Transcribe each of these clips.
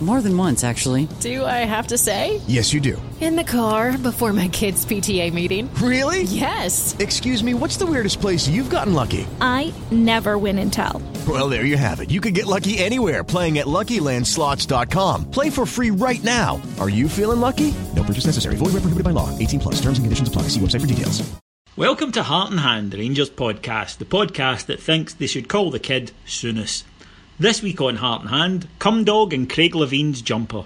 More than once, actually. Do I have to say? Yes, you do. In the car before my kids' PTA meeting. Really? Yes. Excuse me, what's the weirdest place you've gotten lucky? I never win and tell. Well, there you have it. You can get lucky anywhere playing at LuckyLandSlots.com. Play for free right now. Are you feeling lucky? No purchase necessary. Void where prohibited by law. 18 plus. Terms and conditions apply. See website for details. Welcome to Heart and Hand, the Rangers podcast, the podcast that thinks they should call the kid Soonest. This week on Heart and Hand, Cumdog and Craig Levein's jumper.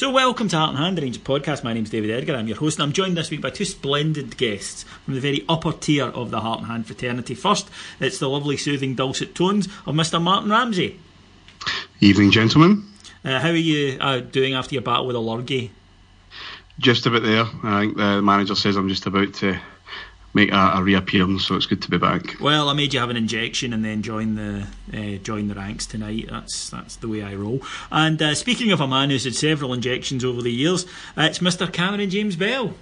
So, welcome to Heart and Hand, the Rangers podcast. My name's David Edgar. I'm your host, and I'm joined this week by two splendid guests from the very upper tier of the Heart and Hand fraternity. First, it's the lovely, soothing, dulcet tones of Mr. Martyn Ramsay. Evening, gentlemen. Uh, how are you uh, doing after your battle with a lurgy? Just about there. I think the manager says I'm just about to make a, a reappearance, so it's good to be back. Well, I made you have an injection and then join the uh, join the ranks tonight. That's that's the way I roll. And uh, speaking of a man who's had several injections over the years, uh, it's Mr. Cameron James Bell.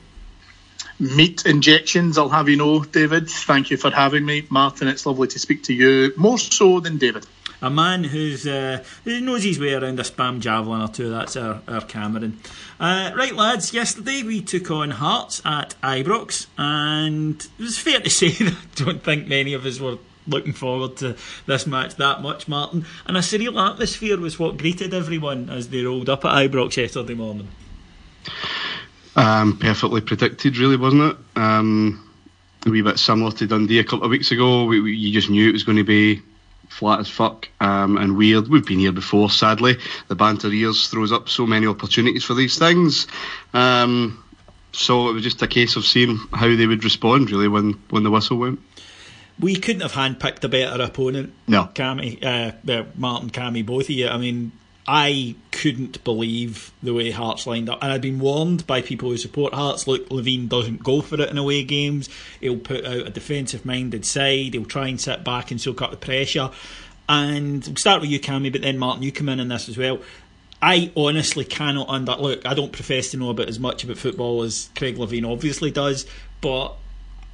Meat injections, I'll have you know, David. Thank you for having me, Martyn. It's lovely to speak to you, more so than David. A man who's uh, who knows his way around a spam javelin or two. That's our, our Cameron. Uh, right, lads. Yesterday we took on Hearts at Ibrox, and it was fair to say that I don't think many of us were looking forward to this match that much, Martyn. And a surreal atmosphere was what greeted everyone as they rolled up at Ibrox yesterday morning. Um, perfectly predicted, really, wasn't it? Um, a wee bit similar to Dundee a couple of weeks ago. We, we, you just knew it was going to be flat as fuck um, and weird. We've been here before, sadly. The banter ears throws up so many opportunities for these things. Um, so it was just a case of seeing how they would respond, really, when, when the whistle went. We couldn't have handpicked a better opponent. No. Cammy, uh, uh, Martyn, Cammy, both of you. I mean, I couldn't believe the way Hearts lined up. And I'd been warned by people who support Hearts look, Levein doesn't go for it in away games. He'll put out a defensive minded side. He'll try and sit back and soak up the pressure. And we'll start with you, Cammy, but then Martyn, you come in on this as well. I honestly cannot under look. I don't profess to know about as much about football as Craig Levein obviously does, but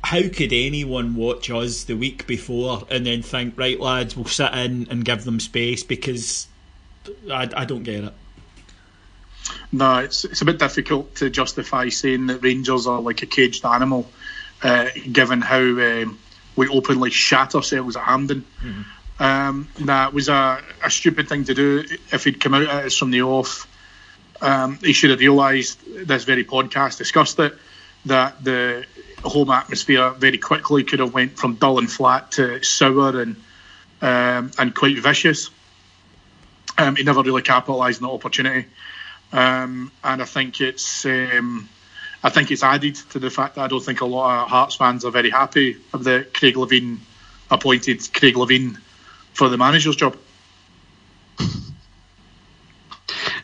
how could anyone watch us the week before and then think, right, lads, we'll sit in and give them space because I, I don't get it. No, it's it's a bit difficult to justify saying that Rangers are like a caged animal, uh, given how um, we openly shat ourselves at Hampden. Mm-hmm. Um, that was a, a stupid thing to do. If he'd come out at us from the off, um, he should have realised this very podcast discussed it that the home atmosphere very quickly could have went from dull and flat to sour and um, and quite vicious. Um, he never really capitalised on the opportunity, um, and I think it's um, I think it's added to the fact that I don't think a lot of Hearts fans are very happy of the Craig Levein appointed Craig Levein for the manager's job.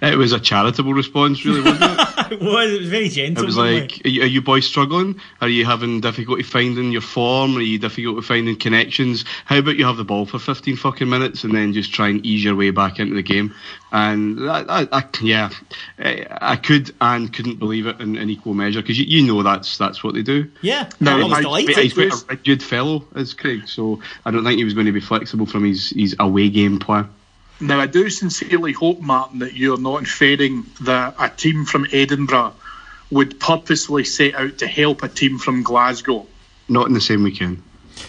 It was a charitable response, really, wasn't it? it was. It was very gentle. It was like, are you, are you boys struggling? Are you having difficulty finding your form? Are you difficulty finding connections? How about you have the ball for 15 fucking minutes and then just try and ease your way back into the game? And I, I, I yeah, I could and couldn't believe it in, in equal measure because you, you know that's that's what they do. Yeah, No, I was I- delighted. He's quite a rigid fellow, as Craig. So I don't think he was going to be flexible from his, his away game plan. Now, I do sincerely hope, Martyn, that you're not inferring that a team from Edinburgh would purposely set out to help a team from Glasgow. Not in the same weekend.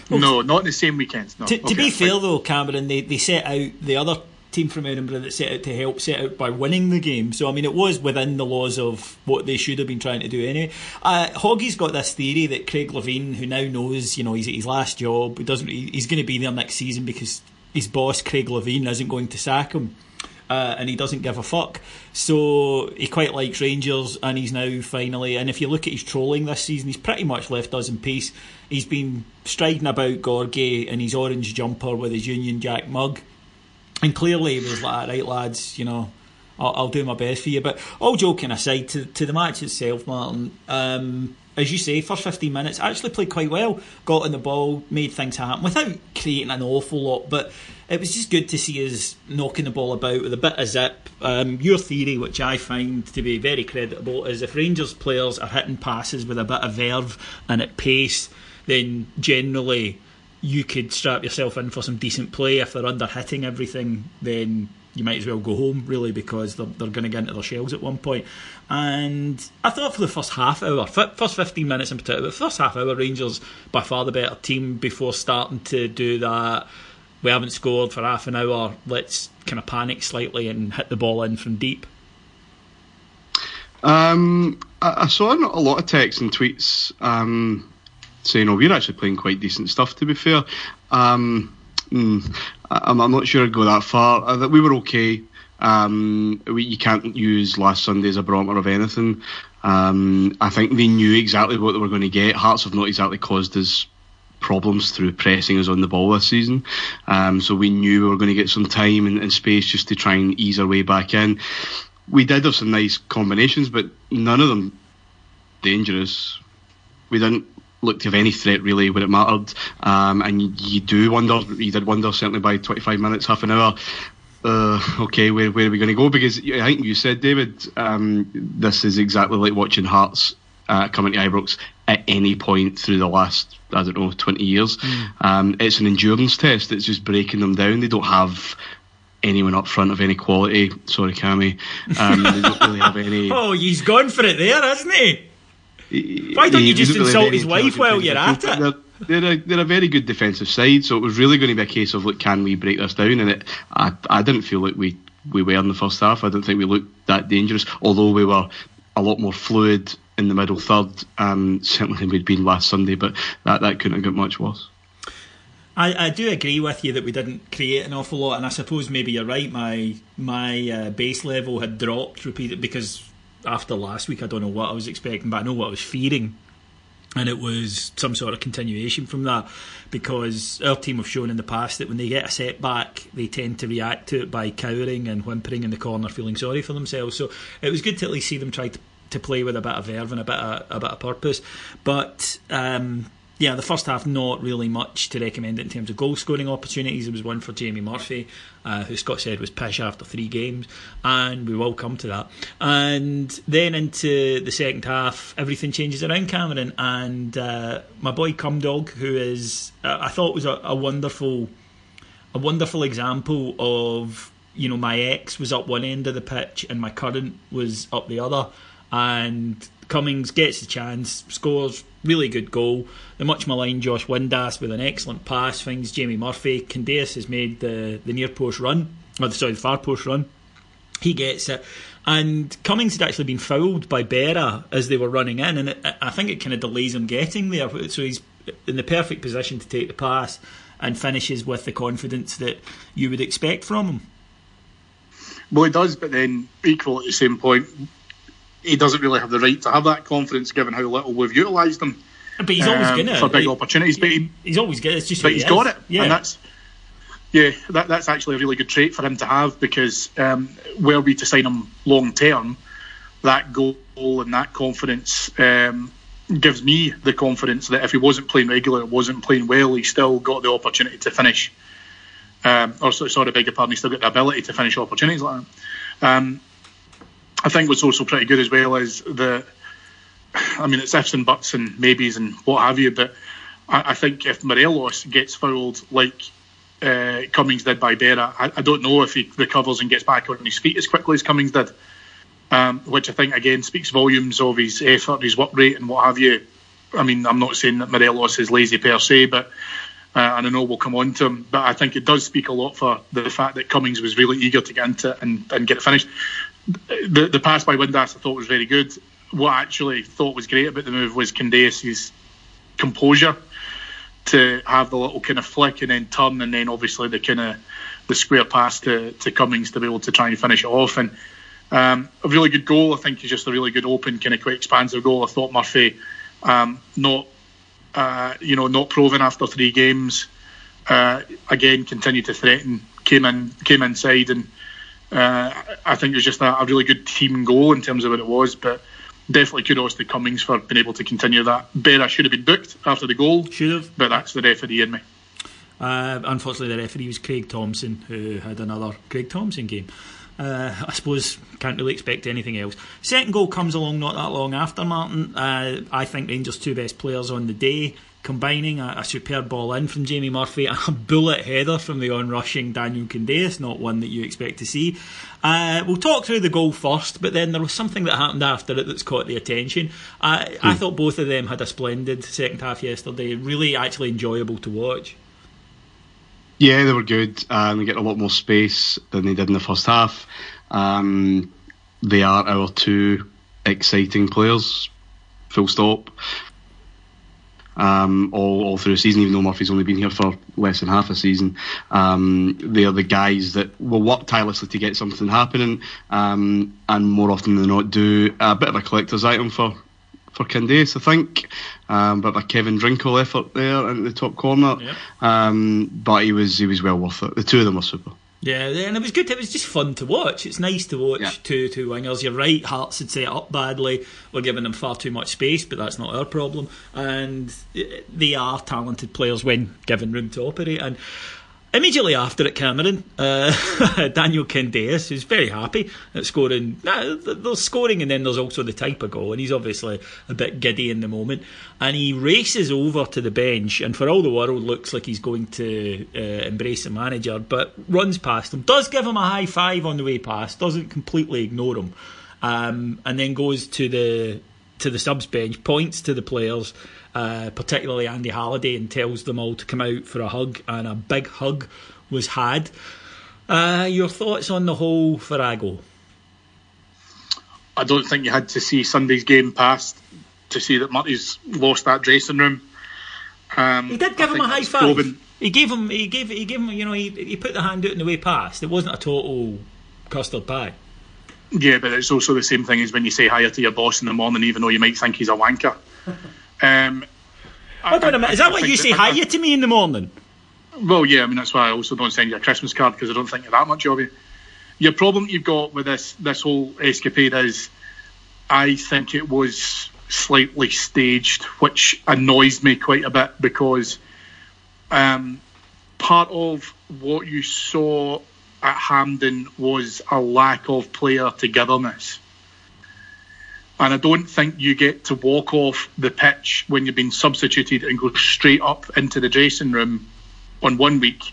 No, not in the same weekend. No. To, to Okay, be fair though, Cameron, they, they set out the other team from Edinburgh that set out to help set out by winning the game. So I mean, it was within the laws of what they should have been trying to do anyway. Uh, Hoggy's got this theory that Craig Levein, who now knows, you know, he's at his last job, he doesn't, he's going to be there next season because his boss Craig Levein isn't going to sack him. Uh, and he doesn't give a fuck. So he quite likes Rangers, and he's now finally. And if you look at his trolling this season, he's pretty much left us in peace. He's been striding about Gorgie in his orange jumper with his Union Jack mug, and clearly he was like, "Right, lads, you know, I'll, I'll do my best for you." But all joking aside, to to the match itself, Martyn. Um, as you say, first 15 minutes, actually played quite well. Got in the ball, made things happen without creating an awful lot. But it was just good to see us knocking the ball about with a bit of zip. Um, your theory, which I find to be very creditable, is if Rangers players are hitting passes with a bit of verve and at pace, then generally you could strap yourself in for some decent play. If they're under hitting everything, then you might as well go home, really, because they're, they're going to get into their shells at one point. And I thought for the first half hour, fi- first 15 minutes in particular, the first half hour, Rangers by far the better team before starting to do that. We haven't scored for half an hour, let's kind of panic slightly and hit the ball in from deep. Um, I, I saw a lot of texts and tweets um, saying, "Oh, we're actually playing quite decent stuff." To be fair, um, mm, I, I'm, I'm not sure I'd go that far. Uh, that we were okay. Um, we, you can't use last Sunday as a barometer of anything. Um, I think they knew exactly what they were going to get. Hearts have not exactly caused us problems through pressing us on the ball this season. Um, so we knew we were going to get some time and, and space just to try and ease our way back in. We did have some nice combinations, but none of them dangerous. We didn't look to have any threat really when it mattered. Um, and you, you do wonder, you did wonder certainly by 25 minutes, half an hour. Uh, okay, where, where are we going to go? Because I think you said, David, um, this is exactly like watching Hearts uh, coming to Ibrox at any point through the last, I don't know, 20 years. Um, it's an endurance test. It's just breaking them down. They don't have anyone up front of any quality. Sorry, Cammy. Um, they don't really have any. Oh, he's gone for it there, hasn't he? Why don't you just insult his wife while you're at it? They're, they're, a, they're a very good defensive side, so it was really going to be a case of, look, can we break this down? And it, I, I didn't feel like we, we were in the first half. I don't think we looked that dangerous, although we were a lot more fluid in the middle third, um, certainly than we'd been last Sunday, but that, that couldn't have got much worse. I, I do agree with you that we didn't create an awful lot, and I suppose maybe you're right. My my uh, base level had dropped repeated because after last week, I don't know what I was expecting, but I know what I was fearing, and it was some sort of continuation from that. Because our team have shown in the past that when they get a setback, they tend to react to it by cowering and whimpering in the corner, feeling sorry for themselves. So it was good to at least see them try to, to play with a bit of verve and a bit of, a bit of purpose. But um, yeah, the first half not really much to recommend in terms of goal scoring opportunities. There was one for Jamie Murphy, uh, who Scott said was pish after three games, and we will come to that. And then into the second half, everything changes around Cameron, and uh, my boy Cumdog, who is uh, I thought was a, a wonderful, a wonderful example of you know my ex was up one end of the pitch and my current was up the other, and Cummings gets the chance, scores really good goal. The much maligned Josh Windass with an excellent pass finds Jamie Murphy. Candeias has made the, the near post run, or the, sorry, the far post run. He gets it. And Cummings had actually been fouled by Berra as they were running in, and it, I think it kind of delays him getting there. So he's in the perfect position to take the pass and finishes with the confidence that you would expect from him. Well, he does, but then equal at the same point, he doesn't really have the right to have that confidence given how little we've utilised him. But he's always um, gonna for big like, opportunities. But he, He's always good. It's just but he's he got it, Yeah, and that's yeah, that, that's actually a really good trait for him to have because um, were we to sign him long term, that goal and that confidence um, gives me the confidence that if he wasn't playing regular, wasn't playing well, he still got the opportunity to finish. Um, or sorry, beg your pardon, he still got the ability to finish opportunities like that. Um, I think what's also pretty good as well is the, I mean, it's ifs and buts and maybes and what have you, but I, I think if Morelos gets fouled like uh, Cummings did by Berra, I, I, don't know if he recovers and gets back on his feet as quickly as Cummings did, um, which I think again speaks volumes of his effort, his work rate, and what have you. I mean, I'm not saying that Morelos is lazy per se, but uh, and I know we'll come on to him, but I think it does speak a lot for the fact that Cummings was really eager to get into it and, and get it finished. The, the pass by Windass I thought was very good. What I actually thought was great about the move was Candeias' composure to have the little kind of flick and then turn, and then obviously the kind of the square pass to, to Cummings to be able to try and finish it off. And um, a really good goal. I think is just a really good open, kind of quite expansive goal. I thought Murphy um, not uh, you know, not proven after three games. Uh, again, continued to threaten. Came in, came inside, and uh, I think it was just a, a, really good team goal in terms of what it was. But definitely kudos to Cummings for being able to continue that. Berra should have been booked after the goal. Should have, but that's the referee in me. Uh, unfortunately, the referee was Craig Thomson, who had another Craig Thomson game. Uh, I suppose can't really expect anything else. Second goal comes along not that long after Martyn. Uh, I think Rangers' two best players on the day combining a, a, superb ball in from Jamie Murphy and a bullet header from the on-rushing Daniel Candeias, not one that you expect to see. Uh, we'll talk through the goal first, but then there was something that happened after it that's caught the attention. I, hmm. I thought both of them had a splendid second half yesterday, really actually enjoyable to watch. Yeah, they were good, and they get a lot more space than they did in the first half. Um, they are our two exciting players, full stop. Um, all, all through the season, even though Murphy's only been here for less than half a season. Um, they are the guys that will work tirelessly to get something happening, um, and more often than not do a bit of a collector's item for for Candeias, I think. Um, but a Kevin Drinkell effort there in the top corner. Yep. Um, but he was he was well worth it. The two of them were super. Yeah, and it was good. It was just fun to watch. It's nice to watch yeah. two two wingers. You're right. Hearts had set up badly. We're giving them far too much space, but that's not our problem. And eh, they are talented players when given room to operate. And Immediately after it, Cameron, uh, Daniel Candeias, is very happy at scoring. Uh, there's scoring, and then there's also the type of goal, and he's obviously a bit giddy in the moment. And he races over to the bench, and for all the world, looks like he's going to uh, embrace the manager, but runs past him, does give him a high five on the way past, doesn't completely ignore him, um, and then goes to the to the subs bench, points to the players uh, particularly Andy Halliday, and tells them all to come out for a hug, and a big hug was had. Uh, your thoughts on the whole Farago? I don't think you had to see Sunday's game past to see that Murty's lost that dressing room. Um, he did give him a high five. Proven. He gave him, he gave, he gave him, you know, he, he put the hand out in the way past. It wasn't a total custard pie. Yeah, but it's also the same thing as when you say hi to your boss in the morning, even though you might think he's a wanker. Um, Hold on a minute. Is that what you say hiya to me in the morning? Well, yeah. I mean, that's why I also don't send you a Christmas card because I don't think you're that much of you. Your problem you've got with this this whole escapade is, I think it was slightly staged, which annoys me quite a bit because um, part of what you saw at Hampden was a lack of player togetherness. And I don't think you get to walk off the pitch when you've been substituted and go straight up into the dressing room on one week,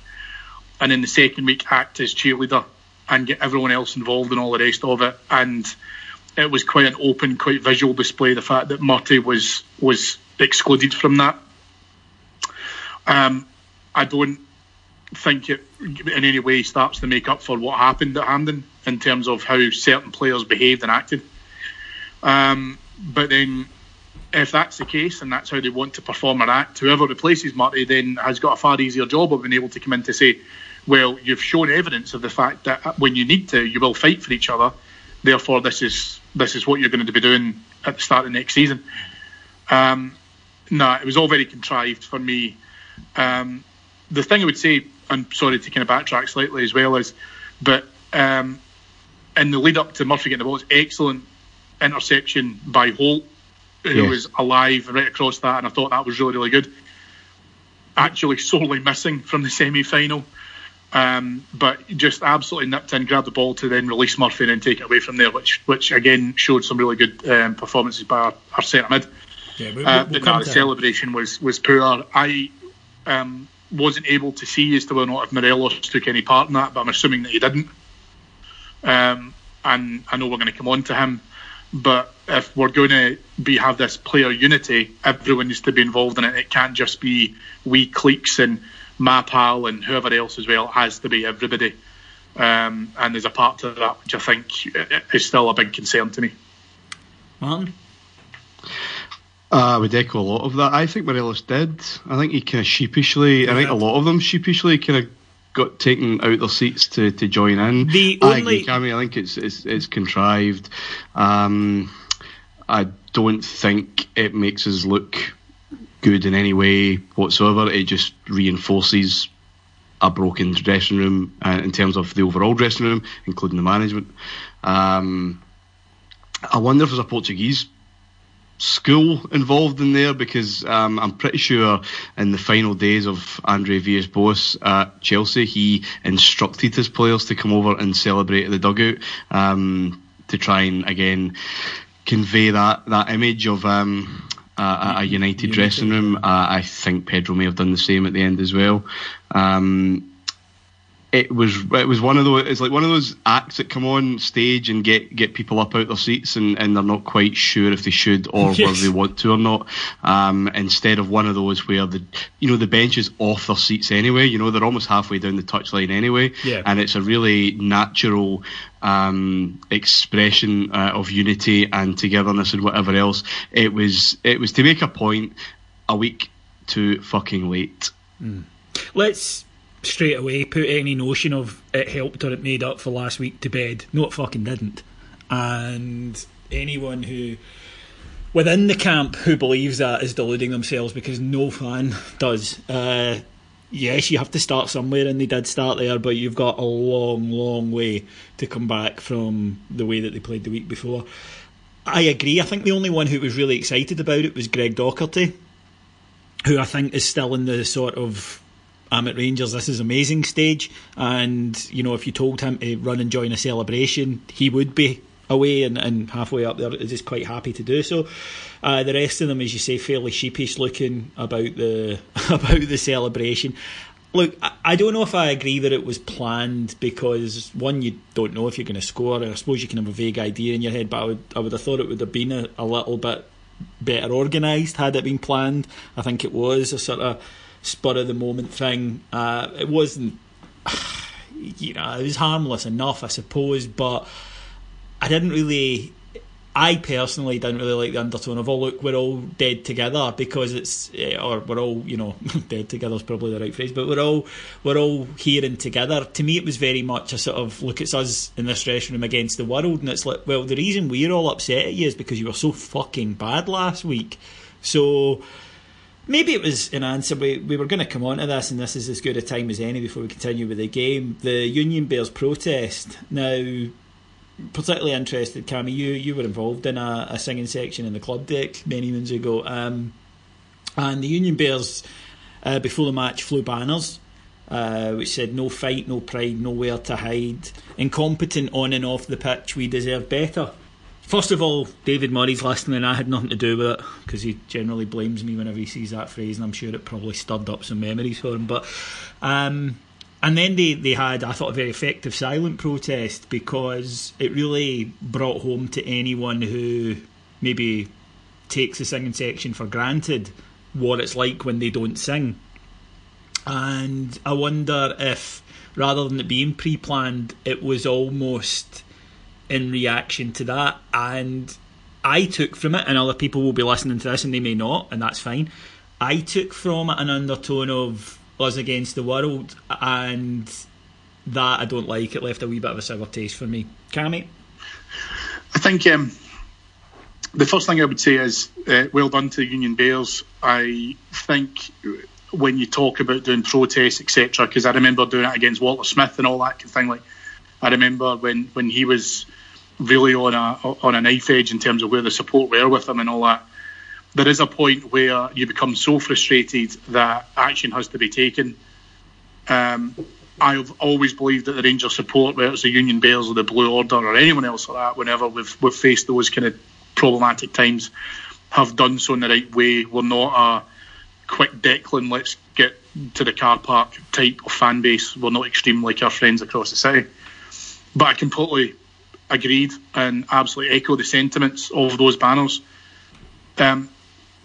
and in the second week act as cheerleader and get everyone else involved and all the rest of it. And it was quite an open, quite visual display. The fact that Murty was was excluded from that. Um, I don't think it in any way starts to make up for what happened at Hampden in terms of how certain players behaved and acted. Um, but then, if that's the case and that's how they want to perform or act, whoever replaces Murty then has got a far easier job of being able to come in to say, well, you've shown evidence of the fact that when you need to, you will fight for each other. Therefore, this is this is what you're going to be doing at the start of next season. Um, no, it was all very contrived for me. Um, the thing I would say, I'm sorry to kind of backtrack slightly as well, as, but um, in the lead up to Murphy getting the ball, it's excellent interception by Holt, who Yeah. was alive right across that, and I thought that was really, really good. Actually, sorely missing from the semi final. Um, but just absolutely nipped in, grabbed the ball to then release Murphy and then take it away from there, which which again showed some really good um, performances by our, our centre mid. Yeah, Uh, we'll but come no, the celebration was was poor. I um, wasn't able to see as to whether or not if Morelos took any part in that, but I'm assuming that he didn't. Um, and I know we're going to come on to him, but if we're going to be have this player unity, everyone needs to be involved in it. It can't just be we cliques and my pal and whoever else as well. It has to be everybody. Um, and there's a part to that which I think is still a big concern to me. Martyn? Uh, I would echo a lot of that. I think Morelos did. I think he kind of sheepishly, I think a lot of them sheepishly kind of got taken out their seats to, to join in. The I only- agree, Cammy. I think it's it's, it's contrived. Um, I don't think it makes us look good in any way whatsoever. It just reinforces a broken dressing room uh, in terms of the overall dressing room, including the management. Um, I wonder if there's a Portuguese school involved in there because um, I'm pretty sure in the final days of Andre Villas-Boas at Chelsea, he instructed his players to come over and celebrate at the dugout um, to try and again convey that that image of um, a, a- a united dressing room. Uh, I think Pedro may have done the same at the end as well. Um, it was it was one of those it's like one of those acts that come on stage and get get people up out their seats and, and they're not quite sure if they should or Yes. whether they want to or not. Um, instead of one of those where the you know the bench is off their seats anyway. You know they're almost halfway down the touchline anyway, Yeah. and it's a really natural um, expression uh, of unity and togetherness and whatever else. It was it was to make a point a week too fucking late. Let's straight away put any notion of it helped or it made up for last week to bed. No, it fucking didn't. And anyone who within the camp who believes that is deluding themselves because no fan does. Uh, yes, you have to start somewhere, and they did start there, but you've got a long, long way to come back from the way that they played the week before. I agree. I think the only one who was really excited about it was Greg Docherty, who I think is still in the sort of I'm at Rangers, this is amazing stage. And, you know, if you told him to run and join a celebration, he would be away and, and halfway up there is quite happy to do so. Uh, the rest of them, as you say, fairly sheepish looking about the about the celebration. Look, I, I don't know if I agree that it was planned because one, you don't know if you're going to score, and I suppose you can have a vague idea in your head. But I would, I would have thought it would have been a, a little bit better organised had it been planned. I think it was a sort of spur of the moment thing. Uh, it wasn't, you know, it was harmless enough, I suppose, but I didn't really. I personally didn't really like the undertone of, oh, look, we're all dead together because it's, eh, or we're all, you know, dead together is probably the right phrase, but we're all, we're all here and together. To me, it was very much a sort of, look, it's us in this dressing room against the world, and it's like, well, the reason we're all upset at you is because you were so fucking bad last week. So, maybe it was an answer. We, we were going to come on to this, and this is as good a time as any before we continue with the game. The Union Bears protest. Now, particularly interested, Cammy, you, you were involved in a, a singing section in the club deck many moons ago. Um, and the Union Bears, uh, before the match, flew banners. Uh, which said no fight, no pride, nowhere to hide. Incompetent on and off the pitch, we deserve better. First of all, David Murray's listening, and I had nothing to do with it because he generally blames me whenever he sees that phrase, and I'm sure it probably stirred up some memories for him. But um, and then they, they had, I thought, a very effective silent protest because it really brought home to anyone who maybe takes the singing section for granted what it's like when they don't sing. And I wonder if, rather than it being pre planned, it was almost in reaction to that. And I took from it, and other people will be listening to this and they may not, and that's fine. I took from it an undertone of us against the world, and that I don't like. It left a wee bit of a sour taste for me. Cammy? I think um, the first thing I would say is uh, well done to the Union Bears. I think when you talk about doing protests, etc., because I remember doing it against Walter Smith and all that kind of thing. Like I remember when when he was really on a on a knife edge in terms of where the support were with them and all that. There is a point where you become so frustrated that action has to be taken. Um, I've always believed that the Rangers support, whether it's the Union Bears or the Blue Order or anyone else like that, whenever we've we've faced those kind of problematic times, have done so in the right way. We're not a quick Declan, let's get to the car park type of fan base. We're not extreme like our friends across the city. But I completely agreed and absolutely echo the sentiments of those banners. Um,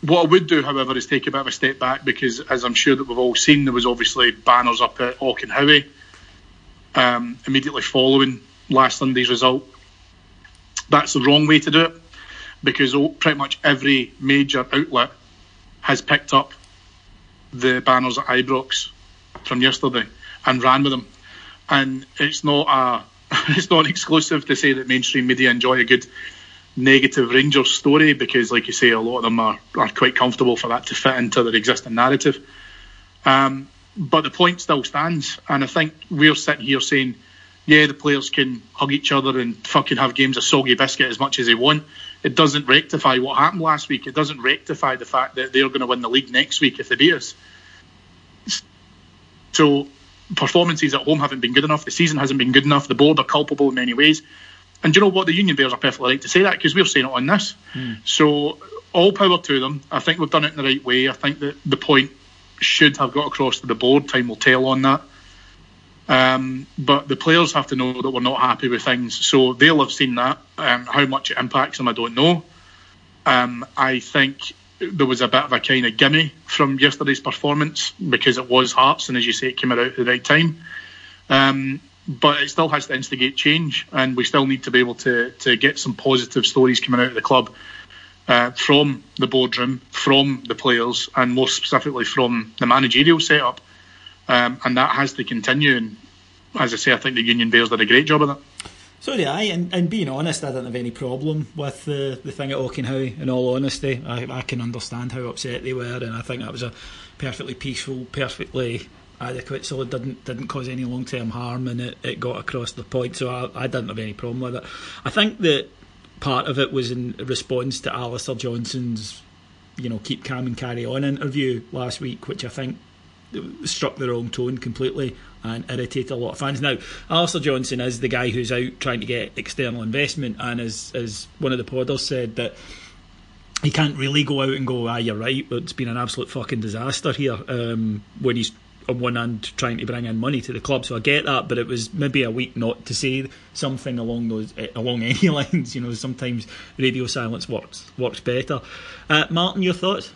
what I would do, however, is take a bit of a step back because, as I'm sure that we've all seen, there was obviously banners up at Auchenhowie um, immediately following last Sunday's result. That's the wrong way to do it because pretty much every major outlet has picked up the banners at Ibrox from yesterday and ran with them. And it's not a it's not exclusive to say that mainstream media enjoy a good negative Rangers story because, like you say, a lot of them are, are quite comfortable for that to fit into their existing narrative. Um, but the point still stands, and I think we're sitting here saying, yeah, the players can hug each other and fucking have games of soggy biscuit as much as they want. It doesn't rectify what happened last week. It doesn't rectify the fact that they're going to win the league next week if they beat us. So performances at home haven't been good enough. The season hasn't been good enough. The board are culpable in many ways. And you know what? The Union Bears are perfectly right to say that because we're saying it on this. Mm. So all power to them. I think we've done it in the right way. I think that the point should have got across to the board. Time will tell on that. Um, but the players have to know that we're not happy with things. So they'll have seen that. Um, how much it impacts them, I don't know. Um, I think there was a bit of a kind of gimme from yesterday's performance because it was Hearts, and as you say, it came out at the right time. Um, but it still has to instigate change, and we still need to be able to to get some positive stories coming out of the club uh, from the boardroom, from the players, and more specifically from the managerial setup. Um, and that has to continue. And as I say, I think the Union Bears did a great job of that. So do I, and, and being honest, I didn't have any problem with the, the thing at Auchenhowie, in all honesty. I, I can understand how upset they were, and I think that was a perfectly peaceful, perfectly adequate, so it didn't didn't cause any long term harm, and it, it got across the point. So I, I didn't have any problem with it. I think that part of it was in response to Alistair Johnson's, you know, keep calm and carry on interview last week, which I think struck the wrong tone completely and irritate a lot of fans. Now, Alistair Johnson is the guy who's out trying to get external investment, and as as one of the podders said that he can't really go out and go, ah, you're right, it's been an absolute fucking disaster here um, when he's on one hand trying to bring in money to the club. So I get that, but it was maybe a week not to say something along those eh, along any lines. You know, sometimes radio silence works works better. Uh, Martyn, your thoughts?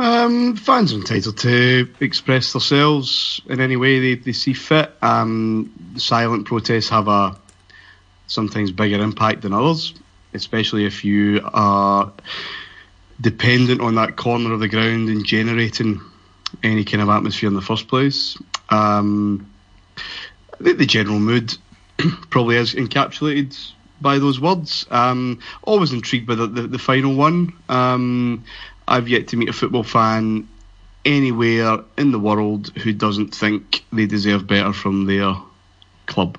Um, fans are entitled to express themselves in any way they, they see fit. Um, silent protests have a sometimes bigger impact than others, especially if you are dependent on that corner of the ground and generating any kind of atmosphere in the first place. Um, I think the general mood probably is encapsulated by those words. Um, always intrigued by the, the, the final one. Um, I've yet to meet a football fan anywhere in the world who doesn't think they deserve better from their club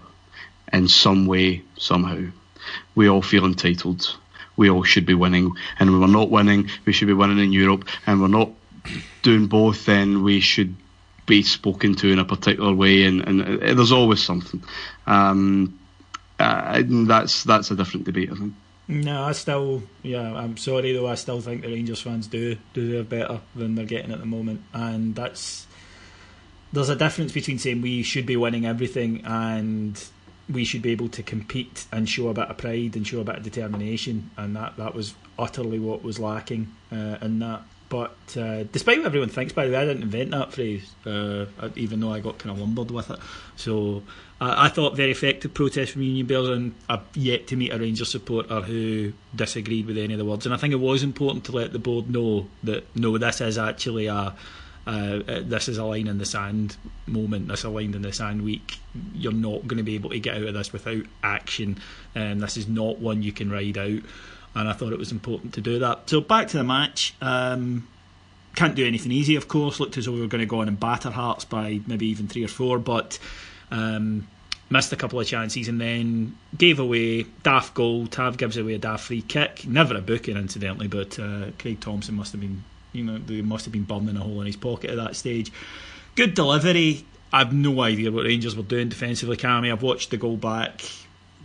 in some way, somehow. We all feel entitled. We all should be winning. And when we're not winning, we should be winning in Europe. And we're not doing both, then we should be spoken to in a particular way. And, and uh, there's always something. Um, uh, that's that's a different debate, I think. No, I still, yeah, I'm sorry though. I still think the Rangers fans do deserve better than they're getting at the moment, and that's there's a difference between saying we should be winning everything and we should be able to compete and show a bit of pride and show a bit of determination, and that that was utterly what was lacking uh, in that. But uh, despite what everyone thinks, by the way, I didn't invent that phrase, uh, even though I got kind of lumbered with it. So I, I thought very effective protest from Union Bears, and I've yet to meet a Rangers supporter who disagreed with any of the words. And I think it was important to let the board know that no, this is actually a uh, this is a line in the sand moment. This is a line in the sand week. You're not going to be able to get out of this without action, and this is not one you can ride out and I thought it was important to do that. So back to the match. Um, can't do anything easy, of course. Looked as though we were going to go on and batter Hearts by maybe even three or four, but um, missed a couple of chances, and then gave away daft goal. Tav gives away a daft free kick. Never a booking, incidentally, but uh, Craig Thomson must have been, you know, they must have been burning a hole in his pocket at that stage. Good delivery. I've no idea what Rangers were doing defensively, Cammy. I've watched the goal back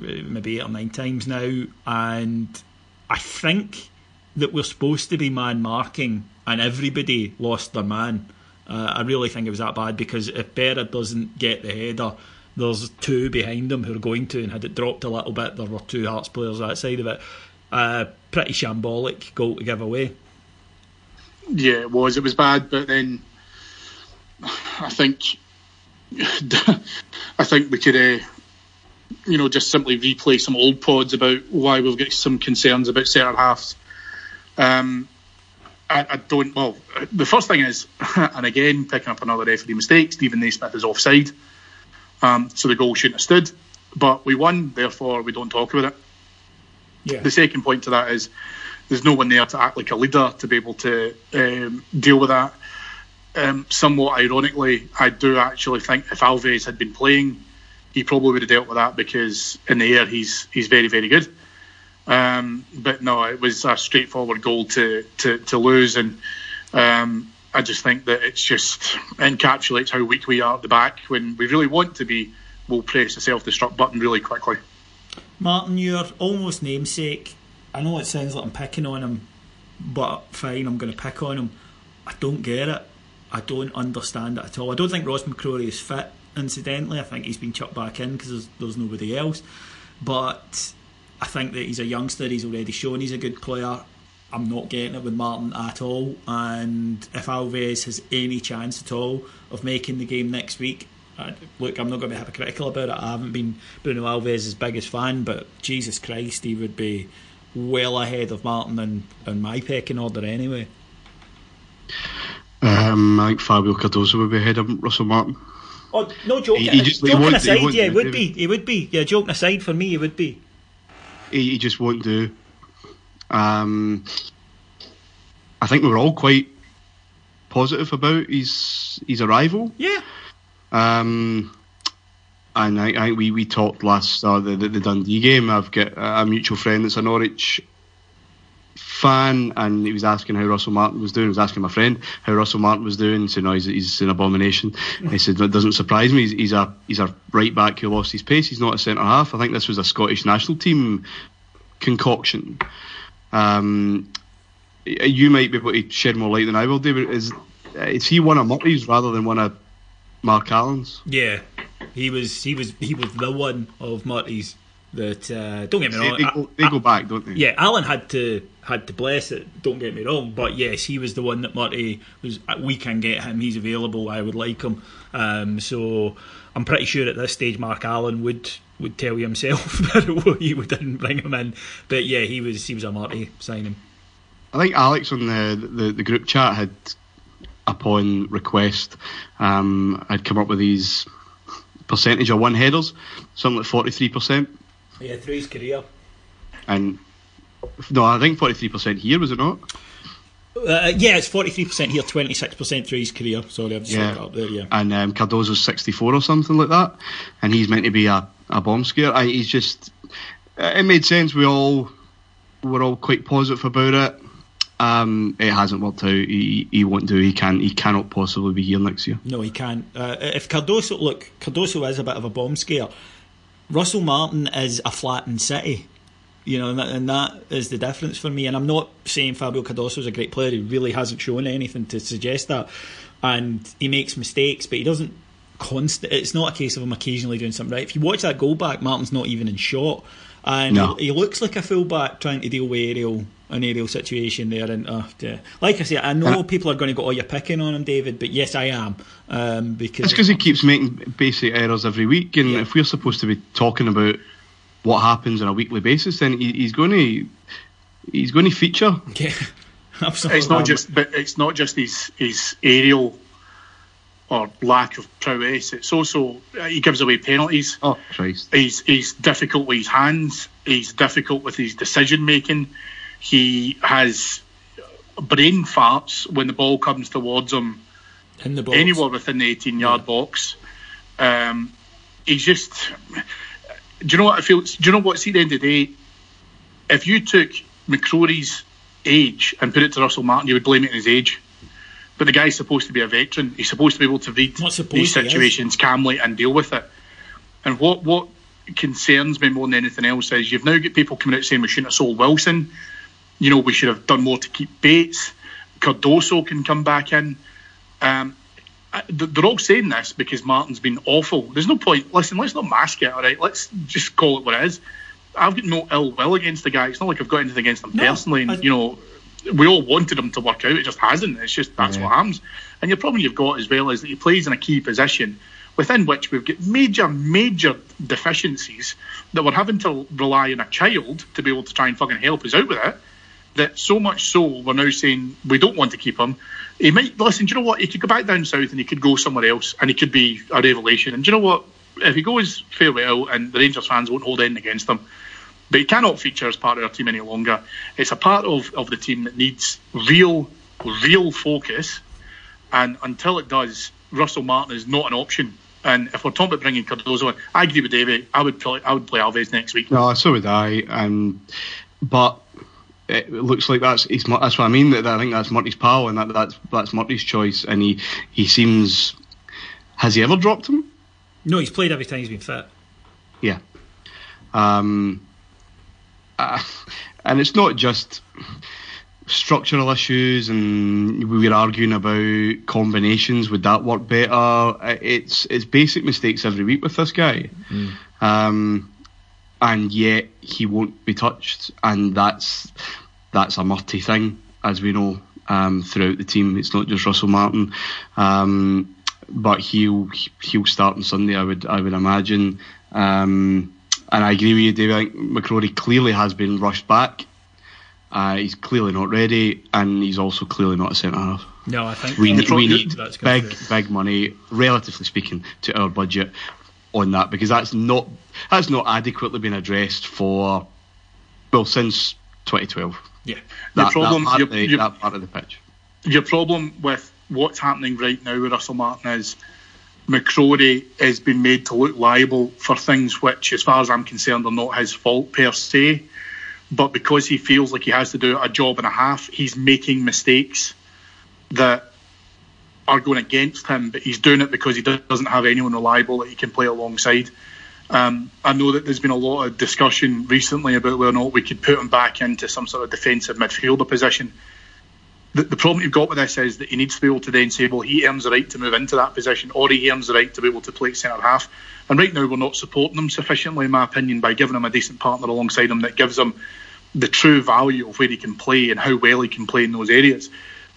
uh, maybe eight or nine times now, and I think that we're supposed to be man marking, and everybody lost their man. Uh, I really think it was that bad because if Berra doesn't get the header, there's two behind him who are going to, and had it dropped a little bit, there were two Hearts players outside of it. Uh, pretty shambolic goal to give away. Yeah, it was. It was bad, but then I think I think we could, uh, you know, just simply replay some old pods about why we've got some concerns about centre halves. Um, I, I, don't. Well, the first thing is, and again, picking up another referee mistake. Steven Naismith is offside, um, so the goal shouldn't have stood. But we won, therefore we don't talk about it. Yeah. The second point to that is there's no one there to act like a leader to be able to um, deal with that. Um, somewhat ironically, I do actually think if Alves had been playing, he probably would have dealt with that because in the air he's he's very very good. Um, but no, it was a straightforward goal to to, to lose, and um, I just think that it's just encapsulates how weak we are at the back when we really want to be. We'll press the self-destruct button really quickly. Martyn, you're almost namesake. I know it sounds like I'm picking on him, but fine, I'm going to pick on him. I don't get it. I don't understand it at all. I don't think Ross McCrorie is fit, incidentally. I think he's been chucked back in because there's, there's nobody else. But I think that he's a youngster, he's already shown he's a good player. I'm not getting it with Martin at all. And if Alves has any chance at all of making the game next week, I, look, I'm not going to be hypocritical about it. I haven't been Bruno Alves' biggest fan, but Jesus Christ, he would be well ahead of Martin and, and my pecking order anyway. Um, I think Fabio Cardoso would be ahead of Russell Martin. Oh no, joke. He- he just- joking won't- he aside, yeah, it would be, it would be, yeah, joking aside for me, it would be. He, he just won't do. Um, I think we were all quite positive about his his arrival. Yeah. Um, and I, I we, we talked last uh, the, the the Dundee game. I've got a mutual friend that's a Norwich fan, and he was asking how Russell Martin was doing. He was asking my friend how Russell Martin was doing. He said, "No, he's, he's an abomination." He said, "That doesn't surprise me. He's, he's a he's a right back who lost his pace. He's not a centre half. I think this was a Scottish national team concoction." Um, you might be able to shed more light than I will, David. Is is he one of Murray's rather than one of Mark Allen's? Yeah, he was, he was, he was the one of Murty's that. Uh, don't get me wrong. they go, they go back, don't they? Yeah, Allen had to had to bless it. Don't get me wrong, but yes, he was the one that Murty was. We can get him. He's available. I would like him. Um, so I'm pretty sure at this stage, Mark Allen would would tell you himself that he would didn't bring him in. But yeah, he was he was a Murty signing. I think Alex on the, the, the group chat had, upon request, um, had come up with these percentage of one headers, something like forty three percent, Yeah, through his career. and no, I think forty three percent here was it not? Uh, yeah, it's forty three percent here, twenty six percent through his career. Sorry, I've just Yeah. up there. Yeah. And um, Cardoso's sixty four or something like that, and he's meant to be a, a bomb scare. I, he's just it made sense. We all were all quite positive about it. Um, it hasn't worked out. He, he won't do. He can. He cannot possibly be here next year. No, he can't. Uh, if Cardoso, look, Cardoso is a bit of a bomb scare. Russell Martin is a flattened city, you know, and that, and that is the difference for me. And I'm not saying Fabio Cardoso is a great player. He really hasn't shown anything to suggest that. And he makes mistakes, but he doesn't constant. It's not a case of him occasionally doing something right. If you watch that goal back, Martin's not even in shot, and No. he, he looks like a fullback trying to deal with aerial an aerial situation there. And uh, yeah. like I say, I know people are going to go, "Oh, you're picking on him, David," but yes, I am um, because It's because he keeps making basic errors every week, and if we're supposed to be talking about what happens on a weekly basis, then he, he's going to he's going to feature. Yeah, absolutely. It's not just, but it's not just his his aerial or lack of prowess. It's also uh, he gives away penalties. Oh Christ! He's he's difficult with his hands. He's difficult with his decision making. He has brain farts when the ball comes towards him in the box. anywhere within the 18 yard box. Um, he's just. Do you know what I feel? Do you know what? See, at the end of the day, if you took McCrorie's age and put it to Russell Martin, you would blame it on his age. But the guy's supposed to be a veteran. He's supposed to be able to read these situations calmly and deal with it. And what what concerns me more than anything else is you've now got people coming out saying we shouldn't have sold Wilson. You know, we should have done more to keep Bates. Cardoso can come back in. Um, they're all saying this because Martin's been awful. There's no point. Listen, let's not mask it, all right? Let's just call it what it is. I've got no ill will against the guy. It's not like I've got anything against him No, personally. And, I- you know, we all wanted him to work out. It just hasn't. It's just that's what happens. And your problem you've got as well is that he plays in a key position within which we've got major, major deficiencies that we're having to rely on a child to be able to try and fucking help us out with it. That so much so we're now saying we don't want to keep him. He might listen. Do you know what? He could go back down south and he could go somewhere else, and he could be a revelation. And do you know what? If he goes farewell, and the Rangers fans won't hold anything against him, but he cannot feature as part of our team any longer. It's a part of, of the team that needs real, real focus. And until it does, Russell Martin is not an option. And if we're talking about bringing Cardoso in, I agree with David. I would play, I would play Alves next week. No, so would I. Um, but it looks like that's he's, that's what I mean. That I think that's Murty's pal, and that, that's that's Murty's choice. And he he seems has he ever dropped him? No, he's played every time he's been fit. Yeah. Um, uh, and it's not just structural issues, and we were arguing about combinations. Would that work better? Uh, It's it's basic mistakes every week with this guy, um, and yet he won't be touched, and that's that's a Murty thing, as we know um, throughout the team. It's not just Russell Martin. Um, but he'll he'll start on Sunday. I would I would imagine. Um, and I agree with you, David. I think McCrorie clearly has been rushed back. Uh, he's clearly not ready, and he's also clearly not a centre half. No, I think We, that's- we need that's gonna big do big money, relatively speaking, to our budget on that because that's not that's not adequately been addressed for well since 2012. Yeah. That, problem- that, part, of the, you- that part of the pitch. your problem with what's happening right now with Russell Martin is McCrorie has been made to look liable for things which, as far as I'm concerned, are not his fault per se. But because he feels like he has to do a job and a half, he's making mistakes that are going against him. But he's doing it because he doesn't have anyone reliable that he can play alongside. Um, I know that there's been a lot of discussion recently about whether or not we could put him back into some sort of defensive midfielder position the, the problem you've got with this is that he needs to be able to then say, well, he earns the right to move into that position, or he earns the right to be able to play centre half. And right now, we're not supporting him sufficiently, in my opinion, by giving him a decent partner alongside him that gives him the true value of where he can play and how well he can play in those areas.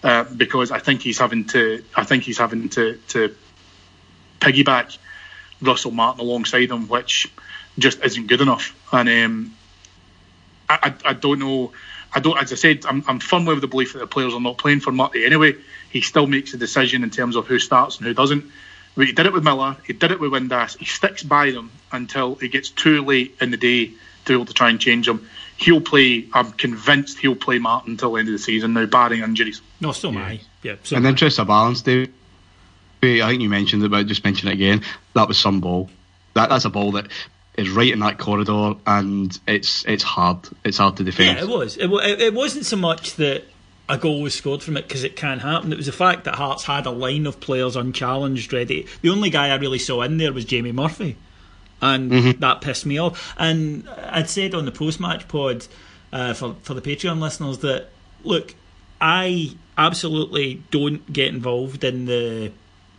Uh, because I think he's having to, I think he's having to, to piggyback Russell Martin alongside him, which just isn't good enough. And um, I, I, I don't know. I don't. As I said, I'm, I'm firmly of the belief that the players are not playing for Murty anyway. He still makes a decision in terms of who starts and who doesn't. But he did it with Miller. He did it with Windass. He sticks by them until it gets too late in the day to be able to try and change them. He'll play. I'm convinced he'll play Martin until the end of the season. Now, barring injuries. No, still am I. Yeah. So In the interest of balance, Dave, I think you mentioned it, but just mention it again. That was some ball. That that's a ball that is right in that corridor, and it's it's hard. It's hard to defend. Yeah, it was. It, it, wasn't so much that a goal was scored from it because it can happen. It was the fact that Hearts had a line of players unchallenged ready. The only guy I really saw in there was Jamie Murphy, and that pissed me off. And I'd said on the post-match pod uh, for for the Patreon listeners that look, I absolutely don't get involved in the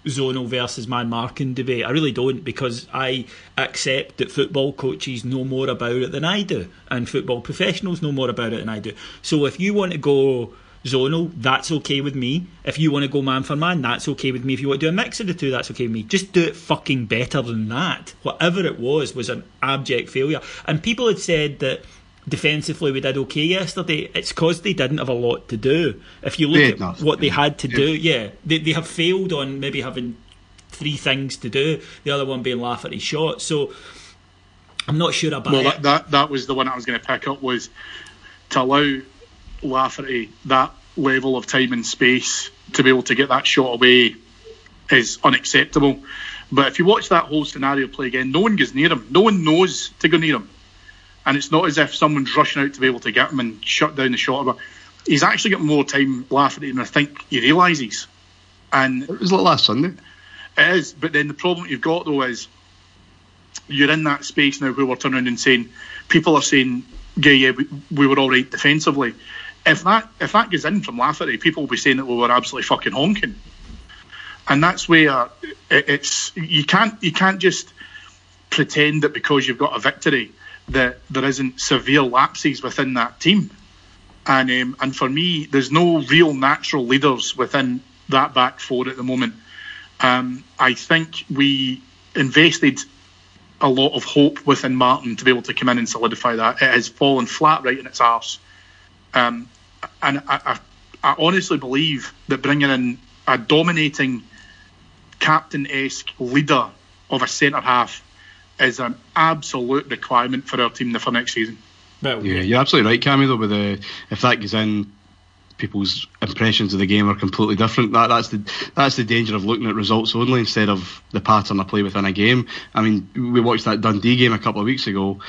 zonal versus man marking debate. I really don't because I accept that football coaches know more about it than I do, and football professionals know more about it than I do. So if you want to go zonal, that's okay with me. If you want to go man for man, that's okay with me. If you want to do a mix of the two, that's okay with me. Just do it fucking better than that. Whatever it was was an abject failure. And people had said that defensively we did okay yesterday. It's because they didn't have a lot to do. If you look at nothing. what they had to do, yeah, they, they have failed on maybe having three things to do. The other one being Lafferty's shot. So I'm not sure about Well, that, that that was the one I was going to pick up was to allow Lafferty that level of time and space to be able to get that shot away is unacceptable. But if you watch that whole scenario play again, no one goes near him. No one knows to go near him. And it's not as if someone's rushing out to be able to get him and shut down the shot. But he's actually got more time Lafferty than I think he realises. And it was like last Sunday. It is, but then the problem you've got though is you're in that space now where we're turning around and saying people are saying, yeah, yeah, we, we were all right defensively. If that if that goes in from Lafferty, people will be saying that we were absolutely fucking honking. And that's where it, it's you can't you can't just pretend that because you've got a victory that there isn't severe lapses within that team. And um, and for me, there's no real natural leaders within that back four at the moment. Um, I think we invested a lot of hope within Martin to be able to come in and solidify that. It has fallen flat right in its arse. Um, and I, I, I honestly believe that bringing in a dominating captain esque leader of a centre half is an absolute requirement for our team for next season. yeah, you're absolutely right, Cammy. Though, with the if that goes in, people's impressions of the game are completely different. That that's the that's the danger of looking at results only instead of the pattern of play within a game. I mean, we watched that Dundee game a couple of weeks ago,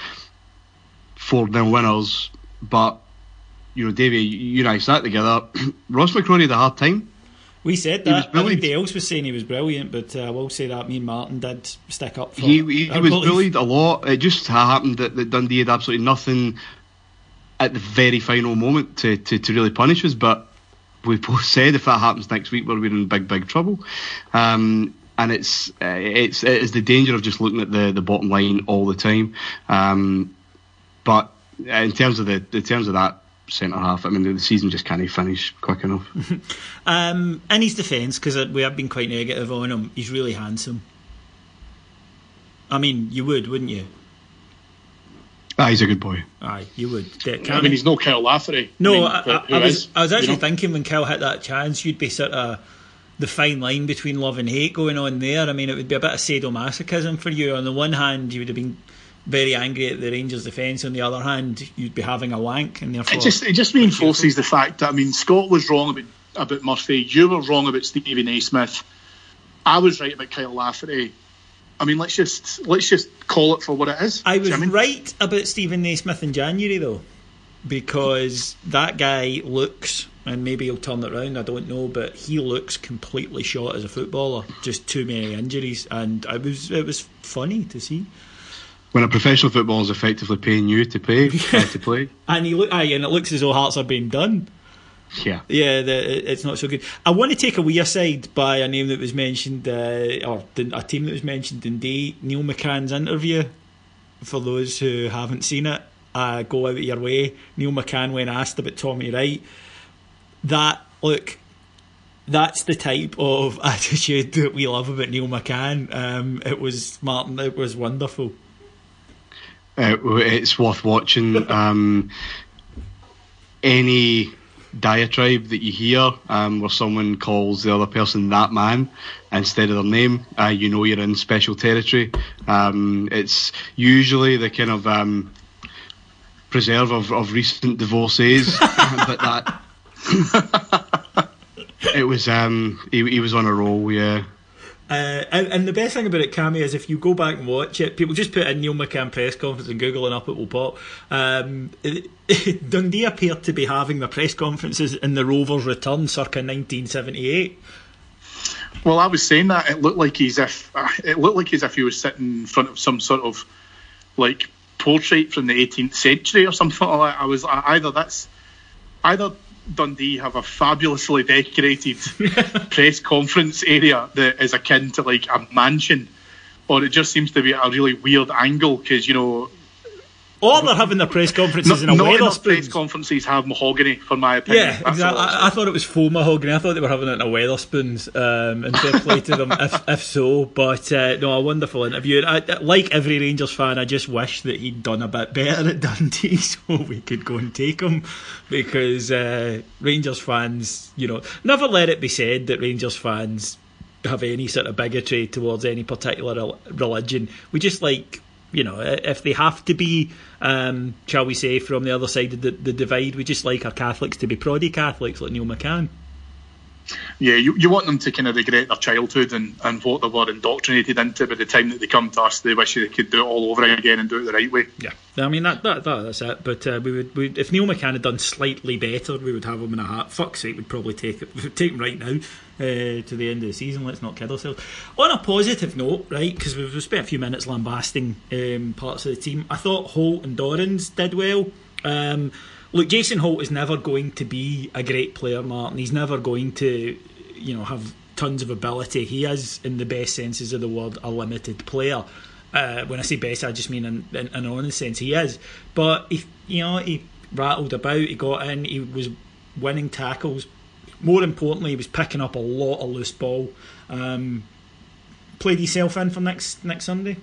four 0 winners, but you know, Davey, you and I sat together. Ross McCrorie had a hard time. We said that. Everybody else was saying he was brilliant, but uh, I will say that me and Martyn did stick up for. He, he, he was bullied a lot. It just happened that, that Dundee had absolutely nothing at the very final moment to, to, to really punish us. But we both said if that happens next week, we're in big, big trouble. Um, and it's uh, it's it is the danger of just looking at the, the bottom line all the time. Um, but in terms of the in terms of that centre half, I mean the season just can't finish quick enough. um, in his defence, because we have been quite negative on him, he's really handsome. I mean, you would, wouldn't you? Ah, he's a good boy. Aye, you would. I mean, he's no Kyle Lafferty. No, I, mean, I, I, I was, is, I was actually you know? thinking when Kyle hit that chance, you'd be sort of the fine line between love and hate going on there. I mean, it would be a bit of sadomasochism for you. On the one hand, you would have been very angry at the Rangers' defence. On the other hand, you'd be having a wank, and therefore it just it just reinforces the fact that I mean, Scott was wrong about about Murphy. You were wrong about Steven Naismith. I was right about Kyle Lafferty. I mean, let's just let's just call it for what it is. I was I mean? right about Steven Naismith in January though, because that guy looks, and maybe he'll turn it around. I don't know, but he looks completely shot as a footballer. Just too many injuries, and it was it was funny to see. When a professional footballer is effectively paying you to uh, to play, and look, aye, and it looks as though Hearts are being done. Yeah, yeah, the, it's not so good. I want to take a wee aside by a name that was mentioned, uh, or a team that was mentioned in day Neil McCann's interview. For those who haven't seen it, uh, go out of your way. Neil McCann, when asked about Tommy Wright, that look, that's the type of attitude that we love about Neil McCann. Um, it was Martin. It was wonderful. Uh, it's worth watching. Um, any diatribe that you hear um, where someone calls the other person that man instead of their name, uh, you know you're in special territory. Um, it's usually the kind of um, preserve of, of recent divorcees, but that it was um, he, he was on a roll, yeah. Uh, and, and, the best thing about it, Cammy, is if you go back and watch it, people just put in Neil McCann press conference and Google and up it will pop. Um, Dundee appeared to be having the press conferences in the Rovers' return circa 1978. Well, I was saying that it looked like as if it looked like as if he was sitting in front of some sort of like portrait from the 18th century or something like that. I was either that's either Dundee have a fabulously decorated press conference area that is akin to like a mansion, or it just seems to be a really weird angle because you know or they're having their press conferences not, in a Wetherspoons. press conferences have mahogany, for my opinion. Yeah, exactly. I, I, thought it was faux mahogany. I thought they were having it in a Wetherspoons, um, and fair play to them if, if so. But uh, no, a wonderful interview. I, like every Rangers fan, I just wish that he'd done a bit better at Dundee so we could go and take him. Because uh, Rangers fans, you know, never let it be said that Rangers fans have any sort of bigotry towards any particular religion. We just like you know, if they have to be, um, shall we say, from the other side of the, the divide, we just like our Catholics to be proddy Catholics like Neil McCann. Yeah, you, you want them to kind of regret their childhood and, and what they were indoctrinated into by the time that they come to us. They wish they could do it all over again and do it the right way. Yeah, I mean that, that, that that's it. But uh, we would we, if Neil McCann had done slightly better, we would have him in a hat. Fuck's sake, we'd probably take it take him right now uh, to the end of the season. Let's not kid ourselves. On a positive note, right? Because we've, we've spent a few minutes lambasting um, parts of the team. I thought Holt and Dorans did well. Um, look, Jason Holt is never going to be a great player, Martyn. He's never going to, you know, have tons of ability. He is, in the best senses of the word, a limited player. Uh, when I say best, I just mean in, in, in an honest sense. He is, but he, you know, he rattled about. He got in. He was winning tackles. More importantly, he was picking up a lot of loose ball. Um, played himself in for next next Sunday.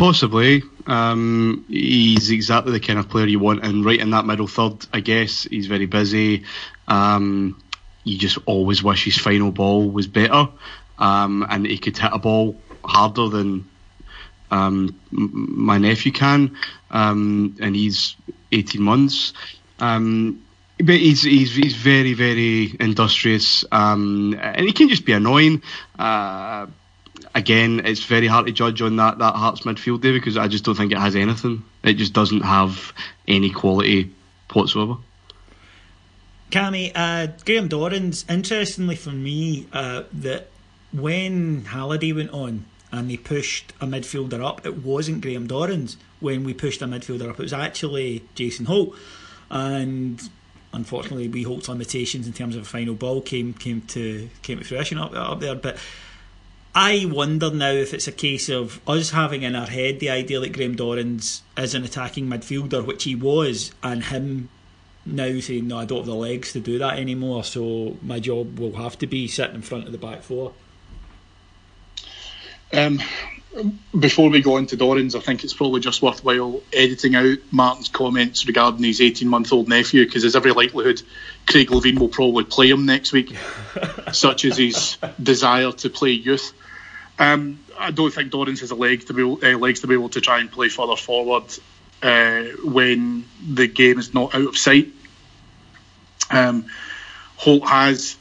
Possibly. Um, he's exactly the kind of player you want, and right in that middle third, I guess he's very busy. Um, you just always wish his final ball was better, um, and he could hit a ball harder than um, my nephew can, um, and he's 18 months. Um, but he's, he's he's very very industrious, and he can just be annoying. Uh, again, it's very hard to judge on that that Hearts midfield day because I just don't think it has anything. It just doesn't have any quality whatsoever. Cammy, uh, Graham Dorans, interestingly for me, uh, that when Halliday went on and they pushed a midfielder up, it wasn't Graham Dorans when we pushed a midfielder up. It was actually Jason Holt. And unfortunately, we Holt's limitations in terms of a final ball came came to came to fruition up, up there. But I wonder now if it's a case of us having in our head the idea that Graham Dorrans is an attacking midfielder, which he was, and him now saying, no, I don't have the legs to do that anymore, so my job will have to be sitting in front of the back four. Um, before we go into Dorrans, I think it's probably just worthwhile editing out Martyn's comments regarding his 18 month old nephew because there's every likelihood Craig Levein will probably play him next week, such as his desire to play youth. Um, I don't think Dorrans has a leg to be, uh, legs to be able to try and play further forward uh, when the game is not out of sight. Um, Holt has.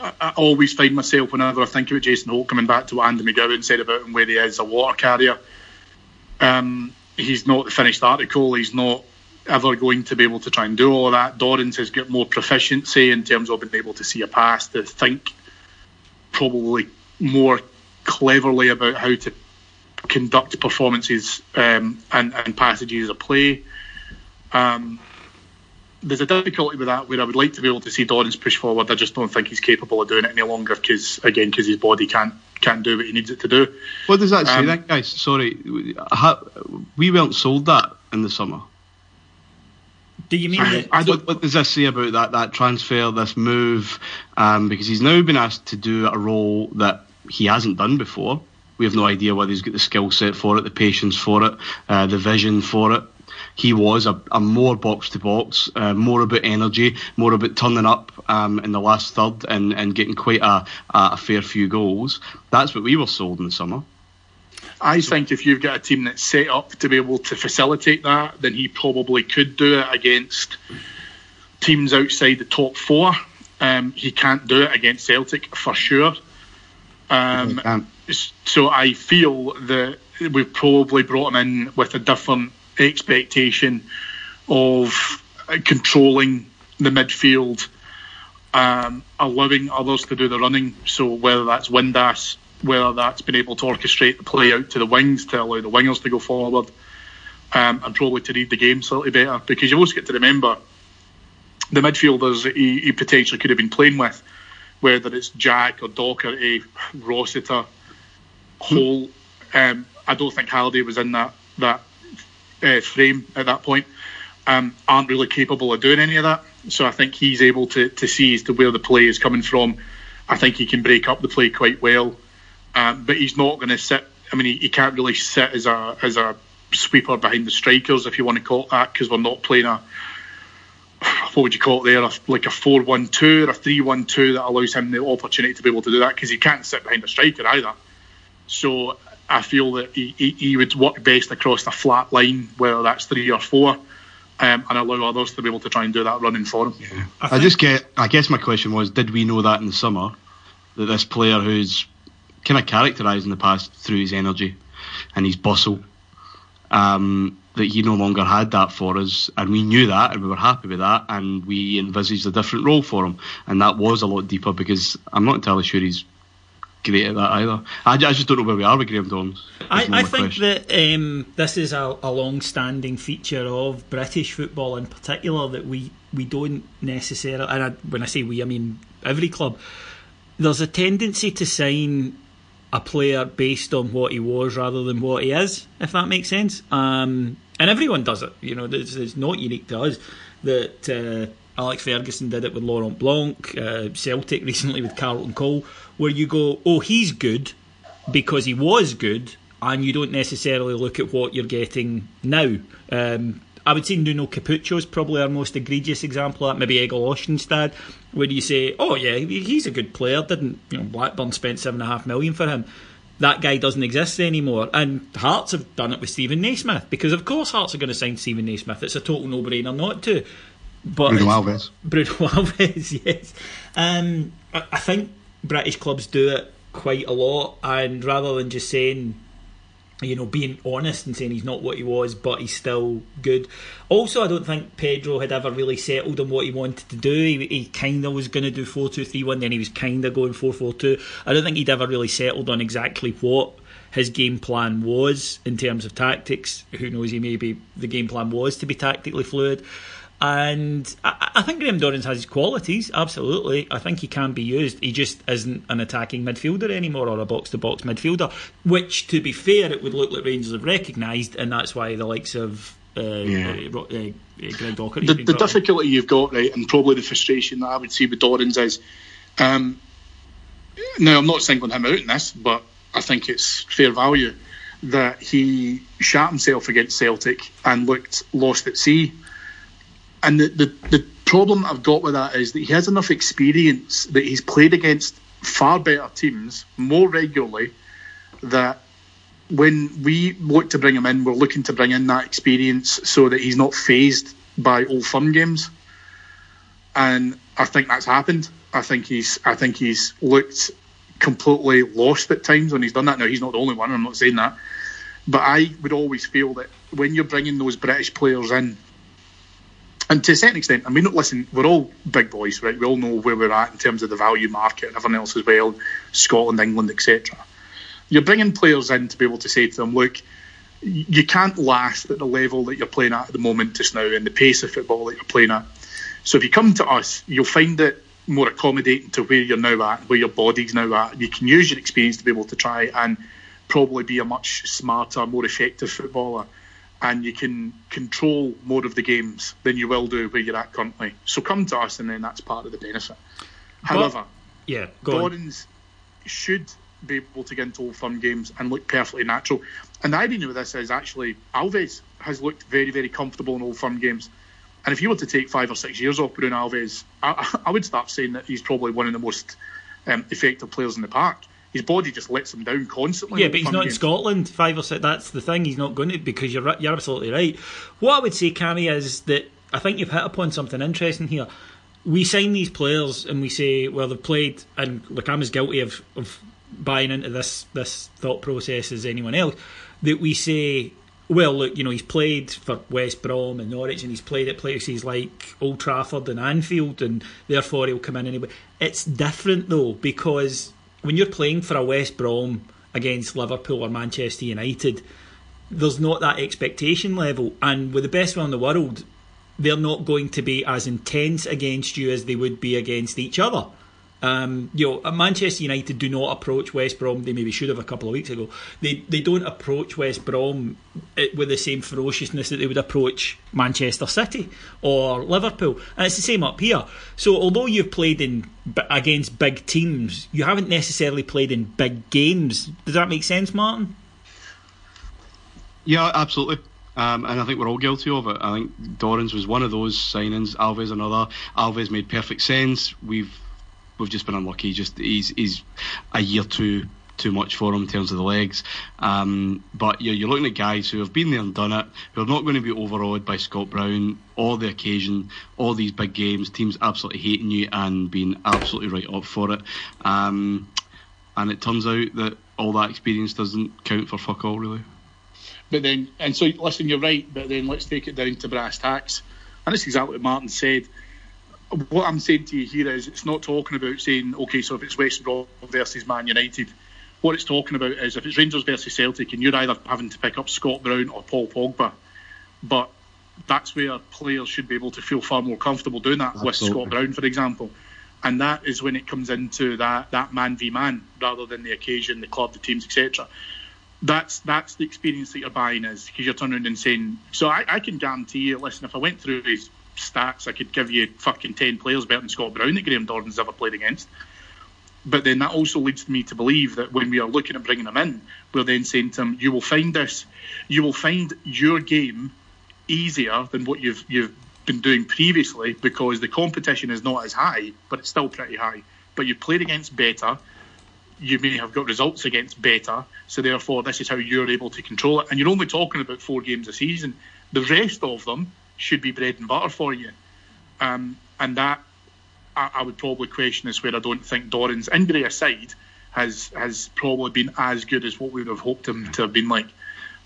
I, I, always find myself whenever I think about Jason Holt coming back to what Andy McGowan said about him, where he is a water carrier. Um, he's not the finished article. He's not ever going to be able to try and do all of that. Dorrans has got more proficiency in terms of being able to see a pass, to think probably more cleverly about how to conduct performances um, and, and passages of play. Um, there's a difficulty with that where I would like to be able to see Dorrans push forward. I just don't think he's capable of doing it any longer because, again, because his body can't can't do what he needs it to do. What does that say, Um, then, guys? Sorry, we weren't sold that in the summer. Do you mean that? I don't. What, what does this say about that that transfer, this move? Um, because he's now been asked to do a role that he hasn't done before. We have no idea whether he's got the skill set for it, the patience for it, uh, the vision for it. He was a, a more box to box, uh, more about energy, more about turning up um, in the last third and, and getting quite a, a fair few goals. That's what we were sold in the summer. I think if you've got a team that's set up to be able to facilitate that, then he probably could do it against teams outside the top four. Um, he can't do it against Celtic for sure. Um, so I feel that we've probably brought him in with a different expectation of controlling the midfield, um, allowing others to do the running. So whether that's Windass, whether that's been able to orchestrate the play out to the wings to allow the wingers to go forward, um, and probably to read the game slightly better. Because you also get to remember the midfielders he, he potentially could have been playing with, whether it's Jack or Docherty, Rossiter, Holt. Um, I don't think Halliday was in that that uh, frame at that point. Um, aren't really capable of doing any of that. So I think he's able to to see as to where the play is coming from. I think he can break up the play quite well, um, but he's not going to sit. I mean, he, he can't really sit as a as a sweeper behind the strikers, if you want to call it that, because we're not playing a what would you call it there, a, like a four-one-two or a three-one-two that allows him the opportunity to be able to do that because he can't sit behind a striker either. So I feel that he, he, he would work best across the flat line, whether that's three or four. um, and allow others to be able to try and do that running for him. I, just get. I guess my question was: Did we know that in the summer that this player who's kind of characterised in the past through his energy and his bustle, um, that he no longer had that for us, and we knew that, and we were happy with that, and we envisaged a different role for him, and that was a lot deeper because I'm not entirely sure he's great at that either. I, I just don't know where we are with Graham. I, I think that um, this is a, a long-standing feature of British football, in particular, that we we don't necessarily. And I, when I say we, I mean every club. There's a tendency to sign a player based on what he was rather than what he is, if that makes sense. Um, and everyone does it. You know, it's, it's not unique to us that. Uh, Alex Ferguson did it with Laurent Blanc, uh, Celtic recently with Carlton Cole, where you go, oh, he's good because he was good, and you don't necessarily look at what you're getting now. Um, I would say Nuno Capucho is probably our most egregious example of that. Maybe Egil Ostenstad, where you say, "Oh yeah, he's a good player." Didn't you know Blackburn spent seven and a half million for him? That guy doesn't exist anymore. And Hearts have done it with Steven Naismith because, of course, Hearts are going to sign Steven Naismith. It's a total no-brainer not to. But Bruno Alves. Bruno Alves, yes. Um, I think British clubs do it quite a lot, and rather than just saying you know, being honest and saying he's not what he was, but he's still good. Also, I don't think Pedro had ever really settled on what he wanted to do. He, he kind of was going to do 4 2 3 1, then he was kind of going 4 4 2. I don't think he'd ever really settled on exactly what his game plan was in terms of tactics. Who knows, he maybe the game plan was to be tactically fluid. And I, I think Graham Dorrans has his qualities, absolutely. I think he can be used. He just isn't an attacking midfielder anymore or a box to box midfielder, which, to be fair, it would look like Rangers have recognised, and that's why the likes of uh, Yeah. uh, uh, Greg the, the difficulty you've got, right, and probably the frustration that I would see with Dorrans is, um, now I'm not singling him out in this, but I think it's fair value that he shot himself against Celtic and looked lost at sea. And the, the, the problem I've got with that is that he has enough experience that he's played against far better teams more regularly that when we look to bring him in, we're looking to bring in that experience so that he's not phased by old firm games. And I think that's happened. I think he's I think he's looked completely lost at times when he's done that. Now he's not the only one. I'm not saying that, but I would always feel that when you're bringing those British players in, and to a certain extent, I mean, listen, we're all big boys, right? We all know where we're at in terms of the value market and everything else as well, Scotland, England, etc. You're bringing players in to be able to say to them, look, you can't last at the level that you're playing at at the moment just now and the pace of football that you're playing at. So if you come to us, you'll find it more accommodating to where you're now at, where your body's now at. You can use your experience to be able to try and probably be a much smarter, more effective footballer. And you can control more of the games than you will do where you're at currently. So come to us, and then that's part of the benefit. However, yeah, go should be able to get into old firm games and look perfectly natural. And the irony with this is actually Alves has looked very, very comfortable in old firm games. And if you were to take five or six years off Bruno Alves, I, I would start saying that he's probably one of the most um, effective players in the park. His body just lets him down constantly. Yeah, but he's not in. Scotland. Five or six. That's the thing. He's not going to because you're you're absolutely right. What I would say, Cammy, is that I think you've hit upon something interesting here. We sign these players and we say, well, they've played, and look, I'm as guilty of, of buying into this this thought process as anyone else. That we say, well, look, you know, he's played for West Brom and Norwich, and he's played at places like Old Trafford and Anfield, and therefore he'll come in anyway. It's different though because when you're playing for a West Brom against Liverpool or Manchester United, there's not that expectation level, and with the best one in the world, they're not going to be as intense against you as they would be against each other. Um, you know, Manchester United do not approach West Brom. They maybe should have a couple of weeks ago. They they don't approach West Brom eh, with the same ferociousness that they would approach Manchester City or Liverpool, and it's the same up here. So although you've played in against big teams, you haven't necessarily played in big games. Does that make sense, Martyn? Yeah, absolutely. Um, and I think we're all guilty of it. I think Dorrans was one of those signings. Alves another. Alves made perfect sense. We've we've just been unlucky. Just he's he's a year too too much for him in terms of the legs. Um, but you're, you're looking at guys who have been there and done it, who are not going to be overawed by Scott Brown all the occasion, all these big games, teams absolutely hating you and being absolutely right up for it. Um, and it turns out that all that experience doesn't count for fuck all, really. But then, and so listen, you're right. But then let's take it down to brass tacks, and that's exactly what Martyn said. What I'm saying to you here is, it's not talking about saying, okay, so if it's West Brom versus Man United, what it's talking about is if it's Rangers versus Celtic, and you're either having to pick up Scott Brown or Paul Pogba, but that's where players should be able to feel far more comfortable doing that Absolutely. with Scott Brown, for example. And that is when it comes into that that man v man rather than the occasion, the club, the teams, etc. That's that's the experience that you're buying is because you're turning around and saying. So I, I can guarantee you. Listen, if I went through his stats, I could give you fucking ten players better than Scott Brown that Graham Dorrans's ever played against. But then that also leads me to believe that when we are looking at bringing him in, we're then saying to him, "You will find this, you will find your game easier than what you've you've been doing previously because the competition is not as high, but it's still pretty high. But you've played against better, you may have got results against better, so therefore this is how you're able to control it. And you're only talking about four games a season. The rest of them should be bread and butter for you. Um, and that I, I would probably question is where I don't think Dorrans' injury aside has has probably been as good as what we would have hoped him to have been like.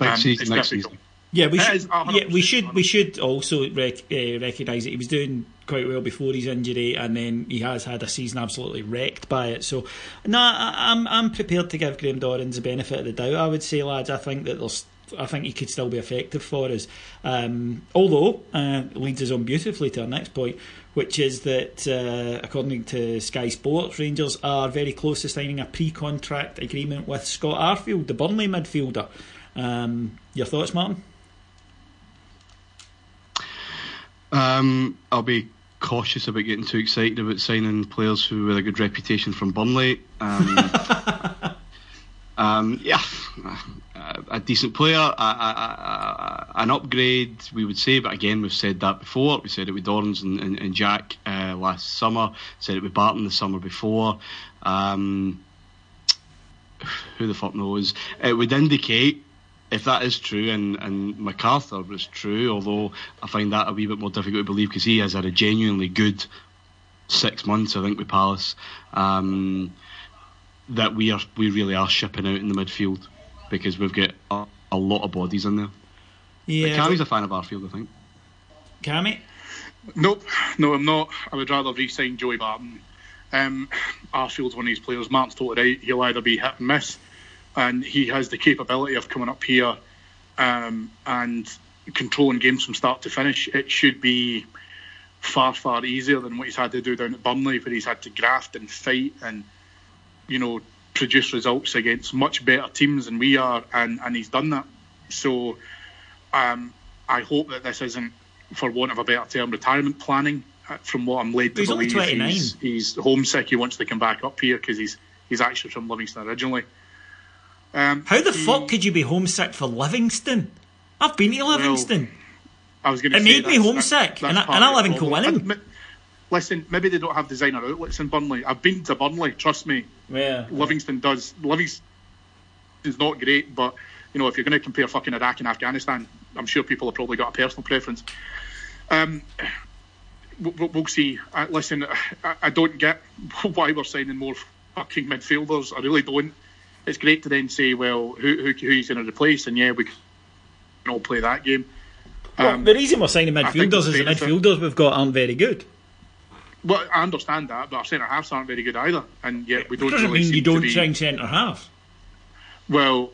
Next Um, season, next difficult. season. Yeah, we It should. Yeah, we should. We should also rec- uh, recognise that he was doing quite well before his injury, and then he has had a season absolutely wrecked by it. So, no, I, I'm I'm prepared to give Graham Dorrans the benefit of the doubt. I would say, lads, I think that there's. I think he could still be effective for us. Um, although uh, leads us on beautifully to our next point, which is that uh, according to Sky Sports, Rangers are very close to signing a pre-contract agreement with Scott Arfield, the Burnley midfielder. Um, your thoughts, Martyn? Um, I'll be cautious about getting too excited about signing players who with a good reputation from Burnley. Um, um, yeah, a, decent player, a, an upgrade, we would say. But again, we've said that before. We said it with Dorrans and, and, and Jack uh, last summer. Said it with Barton the summer before. Um, who the fuck knows? It would indicate if that is true and, and McArthur was true, although I find that a wee bit more difficult to believe because he has had a genuinely good six months, I think, with Palace. Um, that we are we really are shipping out in the midfield because we've got a, a lot of bodies in there. Yeah, Cammy's a fan of Arfield, I think. Cammy. Nope, no, I'm not. I would rather re-sign Joey Barton. Um, Arfield's one of these players. Martyn's totally right. He'll either be hit and miss, and he has the capability of coming up here um, and controlling games from start to finish. It should be far, far easier than what he's had to do down at Burnley, where he's had to graft and fight and you know produce results against much better teams than we are, and and he's done that. So um, I hope that this isn't, for want of a better term, retirement planning. uh, From what I'm led to He's only believe, 29. he's, he's homesick. He wants to come back up here because he's he's actually from Livingston originally. Um, How the he- fuck could you be homesick for Livingston? I've been to Livingston. I was going to It say made me homesick, that's and I- and I live in problem. Listen, maybe they don't have designer outlets in Burnley. I've been to Burnley. Trust me. Yeah. Livingston does. Livingston is not great, but you know if you're going to compare fucking Iraq and Afghanistan, I'm sure people have probably got a personal preference. Um, we'll, we'll see. Uh, listen, I, I don't get why we're signing more fucking midfielders. I really don't. It's great to then say, well, who who, who he's going to replace, and yeah, we can all play that game. Well, Um, the reason we're signing midfielders is the midfielders we've got aren't very good. Well, I understand that, but our centre halves aren't very good either, and yet we don't doesn't really mean you don't sign centre half. Well,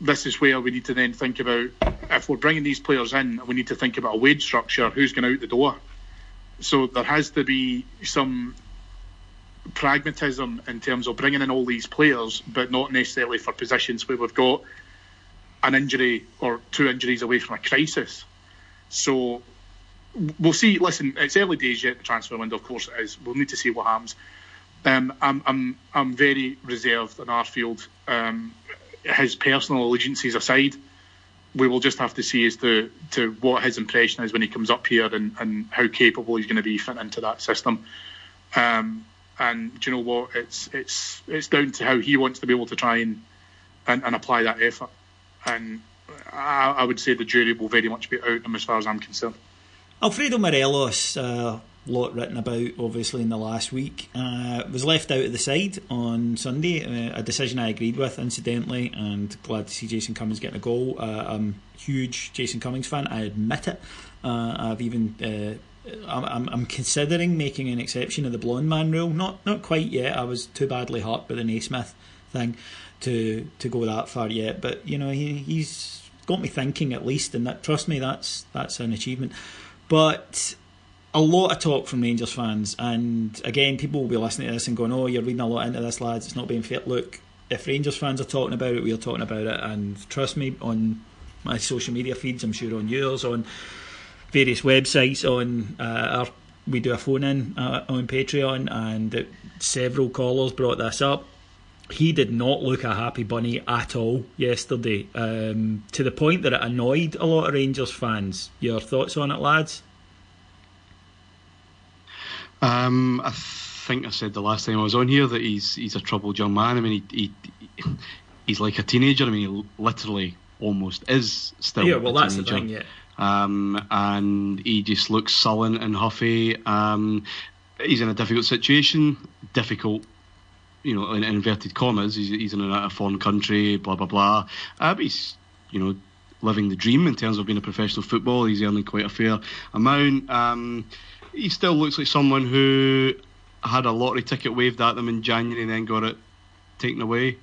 this is where we need to then think about if we're bringing these players in, we need to think about a wage structure. Who's going out the door? So there has to be some pragmatism in terms of bringing in all these players, but not necessarily for positions where we've got an injury or two injuries away from a crisis. So we'll see. Listen, it's early days yet. The transfer window, of course, it is. We'll need to see what happens. Um, I'm I'm I'm very reserved on Arfield. Um, his personal allegiances aside, we will just have to see as to, to what his impression is when he comes up here and, and how capable he's going to be fit into that system. Um, And do you know what? It's it's it's down to how he wants to be able to try and and, and apply that effort. And I, I would say the jury will very much be out him as far as I'm concerned. Alfredo Morelos, uh, lot written about obviously in the last week, uh, was left out of the side on Sunday. Uh, a decision I agreed with, incidentally, and glad to see Jason Cummings getting a goal. Uh, I'm a huge Jason Cummings fan. I admit it. Uh, I've even. Uh, I'm, I'm considering making an exception of the blonde man rule. Not not quite yet. I was too badly hurt by the Naismith thing to to go that far yet. But you know he, he's got me thinking at least, and that trust me, that's that's an achievement. But a lot of talk from Rangers fans, and again, people will be listening to this and going, "Oh, you're reading a lot into this, lads. It's not being fair." Look, if Rangers fans are talking about it, we're talking about it, and trust me, on my social media feeds, I'm sure on yours, on various websites, on uh, our we do a phone in uh, on Patreon, and uh, several callers brought this up. He did not look a happy bunny at all yesterday, um, to the point that it annoyed a lot of Rangers fans. Your thoughts on it, lads? Um, I think I said the last time I was on here that he's he's a troubled young man. I mean, he, he he's like a teenager. I mean, he literally almost is still. Yeah, well, that's the thing. Yeah. um, and he just looks sullen and huffy. Um, he's in a difficult situation, difficult, you know, in inverted commas. He's, he's in a, a foreign country, blah blah blah. Uh, but he's, you know, living the dream in terms of being a professional footballer. He's earning quite a fair amount. Um, he still looks like someone who had a lottery ticket waved at them in January and then got it taken away.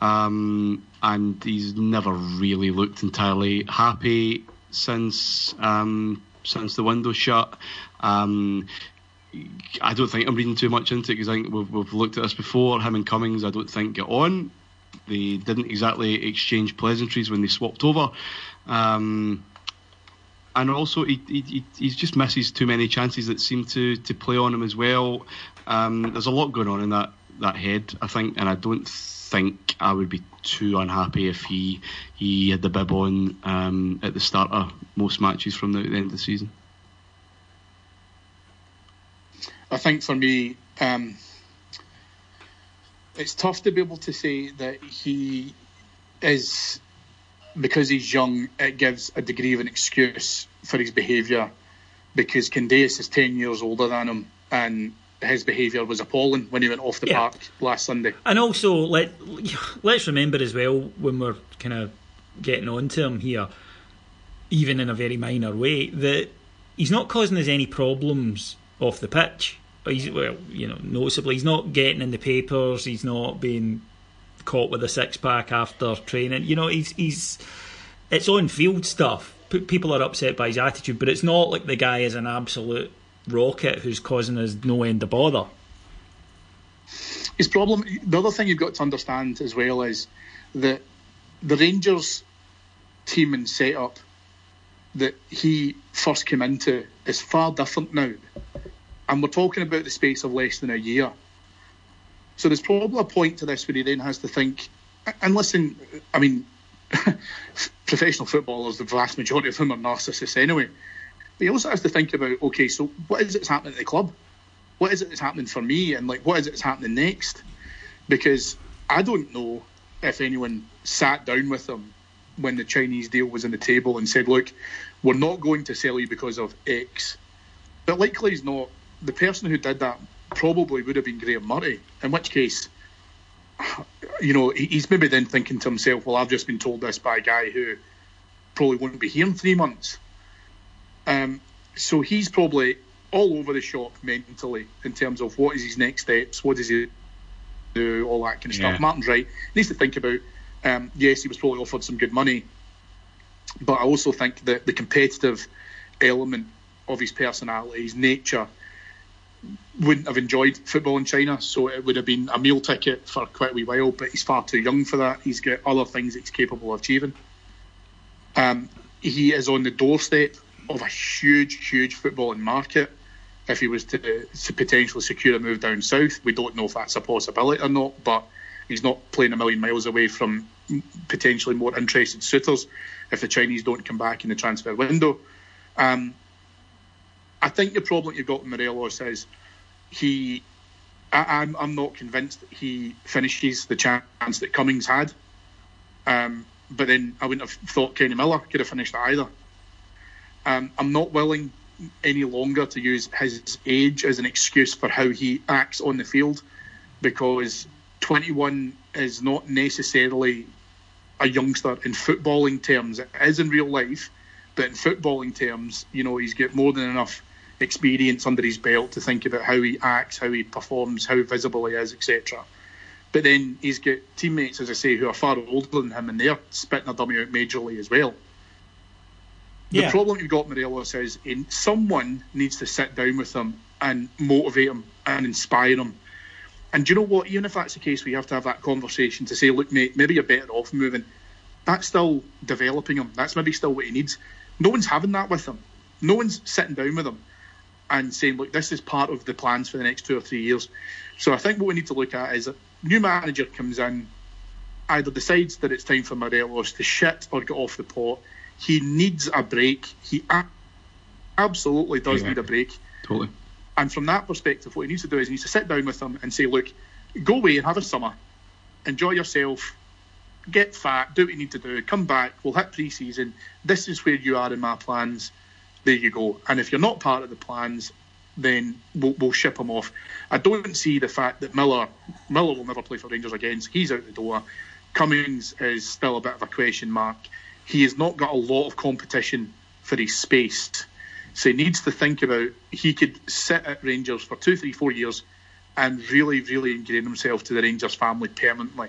Um, and he's never really looked entirely happy since um, since the window shut. Um, I don't think I'm reading too much into it because I think we've, we've looked at this before. Him and Cummings, I don't think get on. They didn't exactly exchange pleasantries when they swapped over. Um, and also, he, he, he just misses too many chances that seem to, to play on him as well. Um, there's a lot going on in that, that head, I think, and I don't think I would be too unhappy if he he had the bib on um, at the start of most matches from the, the end of the season. I think for me, um, it's tough to be able to say that he is because he's young. It gives a degree of an excuse for his behaviour because Candeias is ten years older than him, and his behaviour was appalling when he went off the Yeah. park last Sunday. And also, let let's remember as well when we're kind of getting on to him here, even in a very minor way, that he's not causing us any problems off the pitch. He's well, you know, noticeably, he's not getting in the papers. He's not being caught with a six pack after training. You know, he's he's it's on field stuff. P- people are upset by his attitude, but it's not like the guy is an absolute rocket who's causing us no end of bother. His problem, the other thing you've got to understand as well is that the Rangers team and setup that he first came into is far different now. And we're talking about the space of less than a year. So there's probably a point to this where he then has to think, and listen, I mean, professional footballers, the vast majority of them are narcissists anyway. But he also has to think about, okay, so what is it that's happening at the club? What is it that's happening for me? And like, what is it that's happening next? Because I don't know if anyone sat down with him when the Chinese deal was on the table and said, look, we're not going to sell you because of X. But likely he's not. The person who did that probably would have been Graeme Murty, in which case, you know, he's maybe then thinking to himself, well, I've just been told this by a guy who probably won't be here in three months. Um, so he's probably all over the shop mentally in terms of what is his next steps, what does he do, all that kind of Yeah. stuff. Martyn's right. He needs to think about, um, yes, he was probably offered some good money, but I also think that the competitive element of his personality, his nature, wouldn't have enjoyed football in China, so it would have been a meal ticket for quite a wee while, but he's far too young for that. He's got other things he's capable of achieving. Um, he is on the doorstep of a huge, huge footballing market. If he was to, to potentially secure a move down south, we don't know if that's a possibility or not, but he's not playing a million miles away from potentially more interested suitors if the Chinese don't come back in the transfer window. Um, I think the problem you've got with Morelos is he I, I'm I'm not convinced that he finishes the chance that Cummings had. Um, but then I wouldn't have thought Kenny Miller could have finished that either. Um, I'm not willing any longer to use his age as an excuse for how he acts on the field because 21 is not necessarily a youngster in footballing terms. It is in real life, but in footballing terms, you know, he's got more than enough experience under his belt to think about how he acts, how he performs, how visible he is, etc. But then he's got teammates, as I say, who are far older than him, and they're spitting a dummy out majorly as well. The Yeah. problem you've got, Morelos, is in, someone needs to sit down with him and motivate him and inspire him. And do you know what? Even if that's the case, we have to have that conversation to say, look, mate, maybe you're better off moving. That's still developing him. That's maybe still what he needs. No one's having that with him. No one's sitting down with him and saying, look, this is part of the plans for the next two or three years. So I think what we need to look at is a new manager comes in, either decides that it's time for Morelos to shit or get off the pot. He needs a break. He a- absolutely does Yeah. need a break. Totally. And from that perspective, what he needs to do is he needs to sit down with them and say, look, go away and have a summer, enjoy yourself, get fat, do what you need to do, come back, we'll hit pre season. This is where you are in my plans. There you go. And if you're not part of the plans, then we'll, we'll ship him off. I don't see the fact that Miller Miller will never play for Rangers again. So he's out the door. Cummings is still a bit of a question mark. He has not got a lot of competition for his space. So he needs to think about he could sit at Rangers for two, three, four years and really, really ingrain himself to the Rangers family permanently,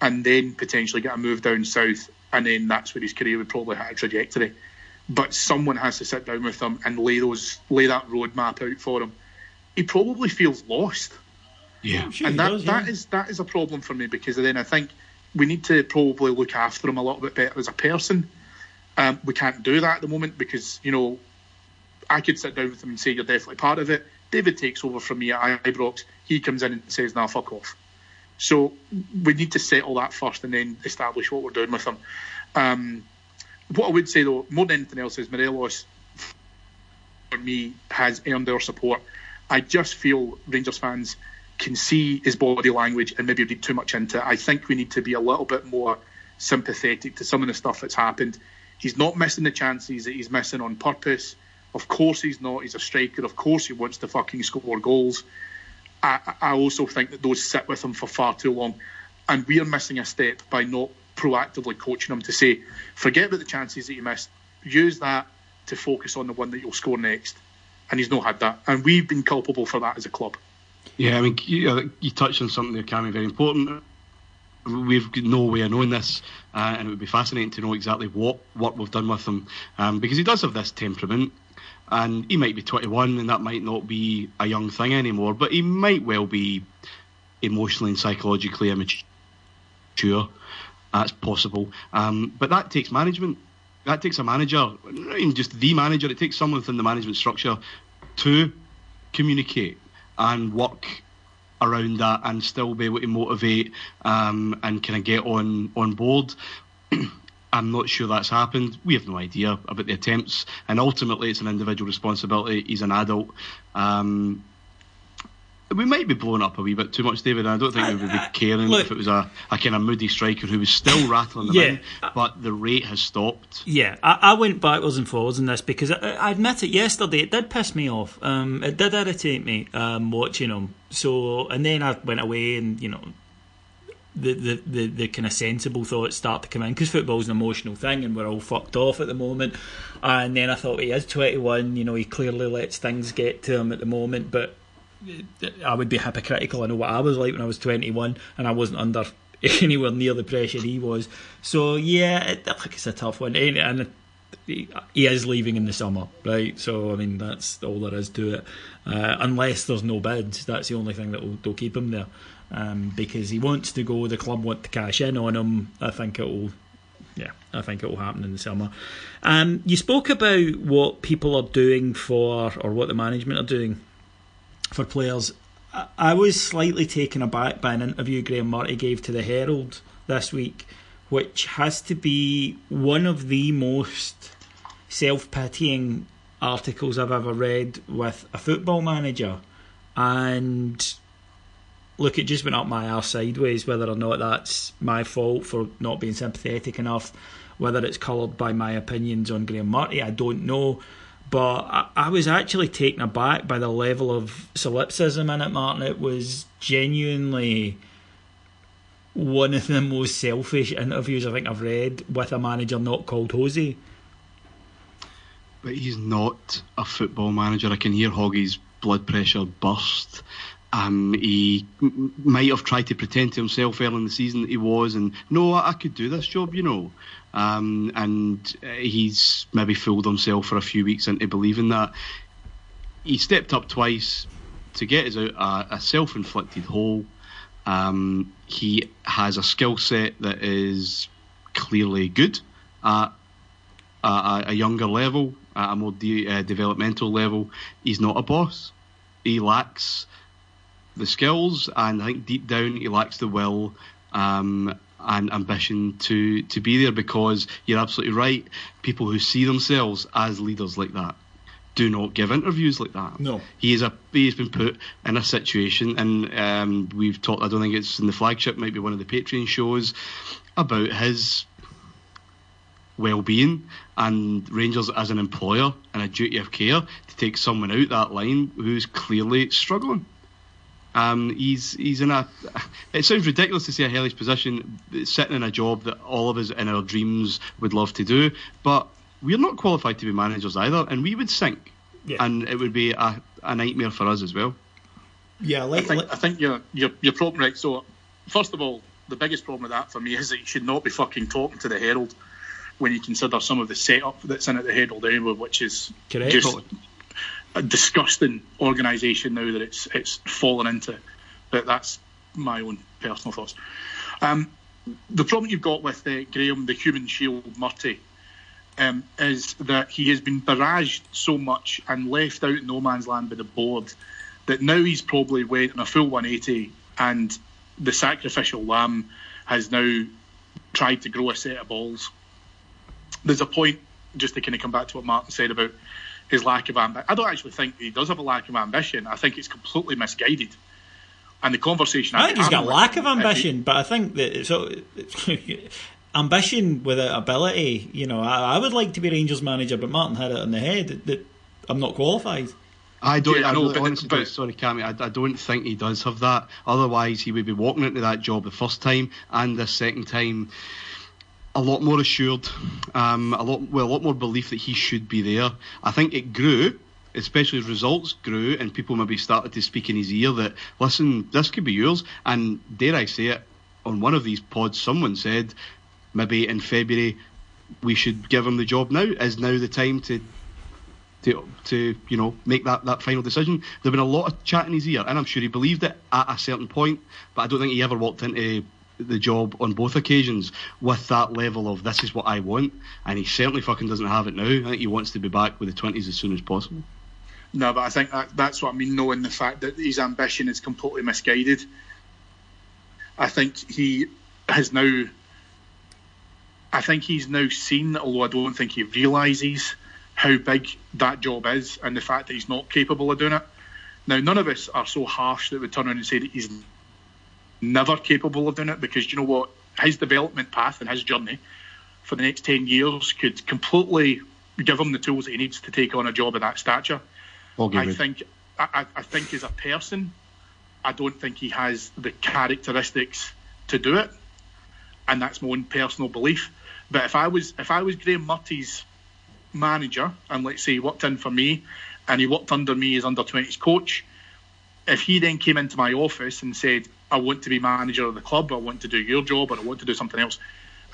and then potentially get a move down south, and then that's where his career would probably hit a trajectory. But someone has to sit down with him and lay those lay that roadmap out for him. He probably feels lost Yeah. Sure and that does, that yeah. is that is a problem for me because then I think we need to probably look after him a little bit better as a person. Um, we can't do that at the moment because you know I could sit down with him and say you're definitely part of it. David takes over from me at Ibrox. He comes in and says, "Nah, fuck off." So we need to settle that first and then establish what we're doing with him. Um, what I would say though, more than anything else, is Morelos for me has earned our support. I just feel Rangers fans can see his body language and maybe read too much into it. I think we need to be a little bit more sympathetic to some of the stuff that's happened. He's not missing the chances that he's missing on purpose. Of course he's not. He's a striker. Of course he wants to fucking score goals. I, I also think that those sit with him for far too long. And we are missing a step by not proactively coaching him to say, forget about the chances that you missed. Use that to focus on the one that you'll score next. And he's not had that. And we've been culpable for that as a club. Yeah, I mean, you, you touched on something there, Cammy, very important. We've no way of knowing this, uh, and it would be fascinating to know exactly what, what we've done with him, um, because he does have this temperament, and he might be 21, and that might not be a young thing anymore, but he might well be emotionally and psychologically immature. That's possible, um, but that takes management. That takes a manager, not even just the manager. It takes someone within the management structure to communicate and work around that and still be able to motivate um, and kind of get on on board. I'm not sure that's happened. We have no idea about the attempts, and ultimately, it's an individual responsibility. He's an adult. Um, we might be blowing up a wee bit too much, David. and I don't think we would be caring look- if it was a, a kind of moody striker who was still rattling them Yeah. in, but the rate has stopped. Yeah, I, I went backwards and forwards in this because I, I admit it. Yesterday, it did piss me off. Um, it did irritate me um, watching him. So, and then I went away, and you know, the the the, the kind of sensible thoughts start to come in because football's an emotional thing, and we're all fucked off at the moment. And then I thought he is twenty one. You know, he clearly lets things get to him at the moment, but. I would be hypocritical. I know what I was like when I was 21 and I wasn't under anywhere near the pressure he was. So, yeah, it, it's a tough one. And, and he, is leaving in the summer, right? So, I mean, that's all there is to it. Uh, unless there's no bids, that's the only thing that will keep him there. Um, because he wants to go, the club want to cash in on him. I think it will yeah, I think it will happen in the summer. Um, you spoke about what people are doing for, or what the management are doing for players. I- was slightly taken aback by an interview Graeme Murty gave to the Herald this week, which has to be one of the most self pitying articles I've ever read with a football manager. And look, it just went up my arse sideways. Whether or not that's my fault for not being sympathetic enough, whether it's coloured by my opinions on Graeme Murty, I don't know. But I, I was actually taken aback by the level of solipsism in it, Martyn. It was genuinely one of the most selfish interviews I think I've read with a manager not called Jose. But he's not a football manager. I can hear Hoggy's blood pressure burst. Um, he might have tried to pretend to himself early in the season that he was, and no, I, I could do this job, you know. Um, and uh, he's maybe fooled himself for a few weeks into believing that. He stepped up twice to get us out a, a self-inflicted hole. Um, he has a skill set that is clearly good at a, a younger level, at a more de- uh, developmental level. He's not a boss. He lacks the skills, and I think deep down he lacks the will um, and ambition to to be there. Because you're absolutely right. People who see themselves as leaders like that do not give interviews like that. No. He is a he has been put in a situation, and um, we've talked. I don't think it's in the flagship. Might be one of the Patreon shows about his well-being and Rangers as an employer and a duty of care to take someone out that line who's clearly struggling. Um, he's he's in a. It sounds ridiculous to say a hellish position, sitting in a job that all of us in our dreams would love to do, but we're not qualified to be managers either, and we would sink, Yeah. and it would be a, a nightmare for us as well. Yeah, I think, like I think you're, you're, you're probably right. So, first of all, the biggest problem with that for me is that you should not be fucking talking to the Herald when you consider some of the setup that's in at the Herald anyway, which is Correct. just a disgusting organisation now that it's it's fallen into. But that's my own personal thoughts. Um, the problem you've got with uh, Graeme, the human shield Murty, um, is that he has been barraged so much and left out in no man's land by the board that now he's probably went on a full 180 and the sacrificial lamb has now tried to grow a set of balls. There's a point, just to kind of come back to what Martyn said about his lack of ambition. I don't actually think he does have a lack of ambition. I think it's completely misguided. And the conversation I think he's I'm got a lack of him, if he- ambition, but I think that so ambition without ability. You know, I, I would like to be Rangers manager, but Martyn had it on the head that, that I'm not qualified. I don't. Yeah, I I know, really, honestly, but- don't- sorry, Cammy. I, I don't think he does have that. Otherwise, he would be walking into that job the first time and the second time a lot more assured, um, a lot well, a lot more belief that he should be there. I think it grew, especially as results grew, and people maybe started to speak in his ear that listen, this could be yours. And dare I say it, on one of these pods, someone said maybe in February we should give him the job now. Is now the time to to, to you know make that, that final decision. There've been a lot of chat in his ear, and I'm sure he believed it at a certain point, but I don't think he ever walked into the job on both occasions with that level of this is what I want, and he certainly fucking doesn't have it now. I think he wants to be back with the twenties as soon as possible. No, but I think that, that's what I mean, knowing the fact that his ambition is completely misguided. I think he has now. I think he's now seen, although I don't think he realises how big that job is and the fact that he's not capable of doing it. Now, none of us are so harsh that we turn around and say that he's never capable of doing it because you know what? His development path and his journey for the next 10 years could completely give him the tools that he needs to take on a job of that stature. I think I, I- I think as a person, I don't think he has the characteristics to do it, and that's my own personal belief. But if I was if I was Graeme Murty's manager, and let's say he worked in for me, and he worked under me as under 20s coach, if he then came into my office and said, "I want to be manager of the club, I want to do your job, or I want to do something else,"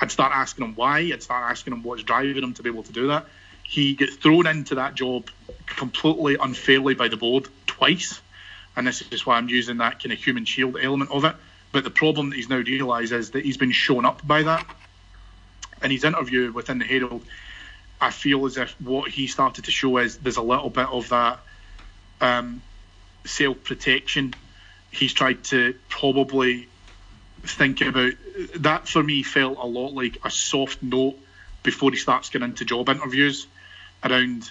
I'd start asking him why. I'd start asking him what's driving him to be able to do that. He gets thrown into that job completely unfairly by the board twice, and this is why I'm using that kind of human shield element of it. But the problem that he's now realised is that he's been shown up by that. In his interview within the Herald, I feel as if what he started to show is there's a little bit of that um, self protection. He's tried to probably think about that. For me, felt a lot like a soft note before he starts getting into job interviews around.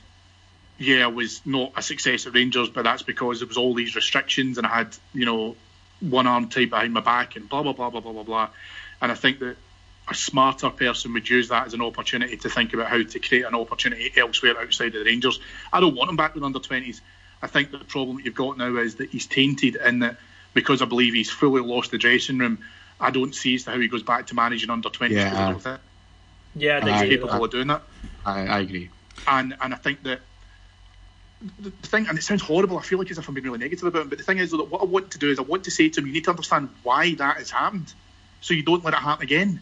Yeah, I was not a success at Rangers, but that's because there was all these restrictions, and I had, you know, one arm tied behind my back and blah blah blah blah blah blah blah. And I think that a smarter person would use that as an opportunity to think about how to create an opportunity elsewhere outside of the Rangers. I don't want him back with under twenties. I think the problem that you've got now is that he's tainted in that because I believe he's fully lost the dressing room. I don't see as to how he goes back to managing under twenties. Yeah. because I don't think Yeah, I'd he's agree capable that. of doing that. I, I agree. And and I think that the the thing, and it sounds horrible. I feel like as if I'm being really negative about him. But the thing is, that what I want to do is I want to say to him, you need to understand why that has happened, so you don't let it happen again.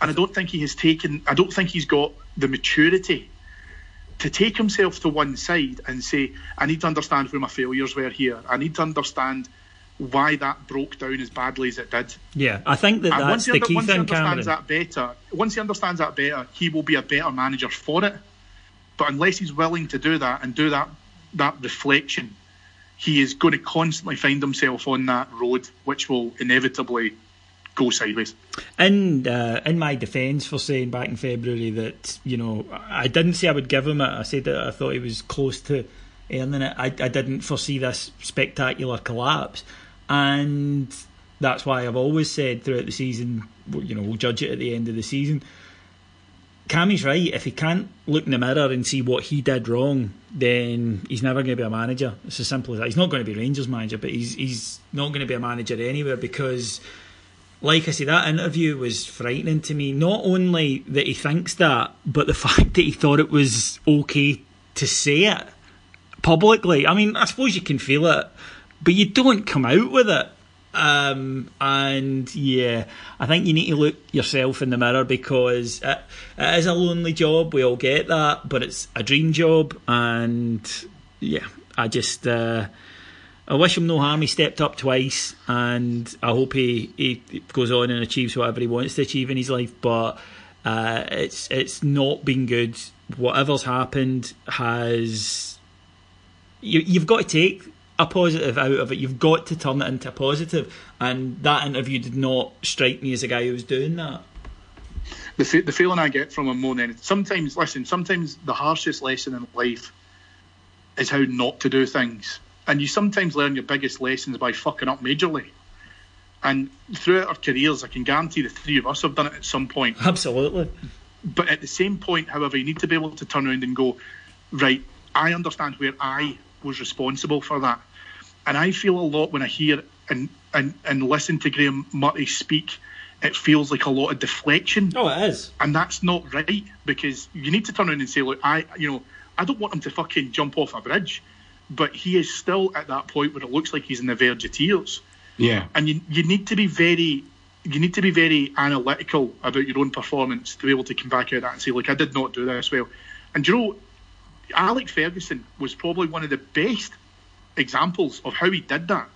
And I don't think he has taken. I don't think he's got the maturity to take himself to one side and say, I need to understand where my failures were here. I need to understand why that broke down as badly as it did. Yeah, I think that And that's once the under- key once he understands Cameron. that better, once he understands that better, he will be a better manager for it. But unless he's willing to do that and do that that reflection, he is going to constantly find himself on that road, which will inevitably go sideways. in uh, in my defence for saying back in February that you know I didn't say I would give him it. I said that I thought he was close to earning it. I, I didn't foresee this spectacular collapse, and that's why I've always said throughout the season, you know, we'll judge it at the end of the season. Cammy's right. If he can't look in the mirror and see what he did wrong, then he's never going to be a manager. It's as simple as that. He's not going to be Rangers manager, but he's he's not going to be a manager anywhere because like I say, that interview was frightening to me. Not only that he thinks that, but the fact that he thought it was okay to say it publicly. I mean, I suppose you can feel it, but you don't come out with it. Um, and yeah, I think you need to look yourself in the mirror because it, it is a lonely job. We all get that, but it's a dream job. And yeah, I just. Uh, I wish him no harm. He stepped up twice, and I hope he, he goes on and achieves whatever he wants to achieve in his life. But uh, it's it's not been good. Whatever's happened has you, you've got to take a positive out of it. You've got to turn it into a positive. and that interview did not strike me as a guy who was doing that. The, fe- the feeling I get from him more than anything, sometimes, listen, sometimes the harshest lesson in life is how not to do things. And you sometimes learn your biggest lessons by fucking up majorly. And throughout our careers, I can guarantee the three of us have done it at some point. Absolutely. But at the same point, however, you need to be able to turn around and go, right, I understand where I was responsible for that. And I feel a lot when I hear and, and, and listen to Graeme Murty speak, it feels like a lot of deflection. Oh, it is. And that's not right because you need to turn around and say, look, I, you know, I don't want him to fucking jump off a bridge, but he is still at that point where it looks like he's in the verge of tears Yeah. and you you need to be very you need to be very analytical about your own performance to be able to come back out of that and say, look, I did not do this well. And you know, Alex Ferguson was probably one of the best examples of how he did that.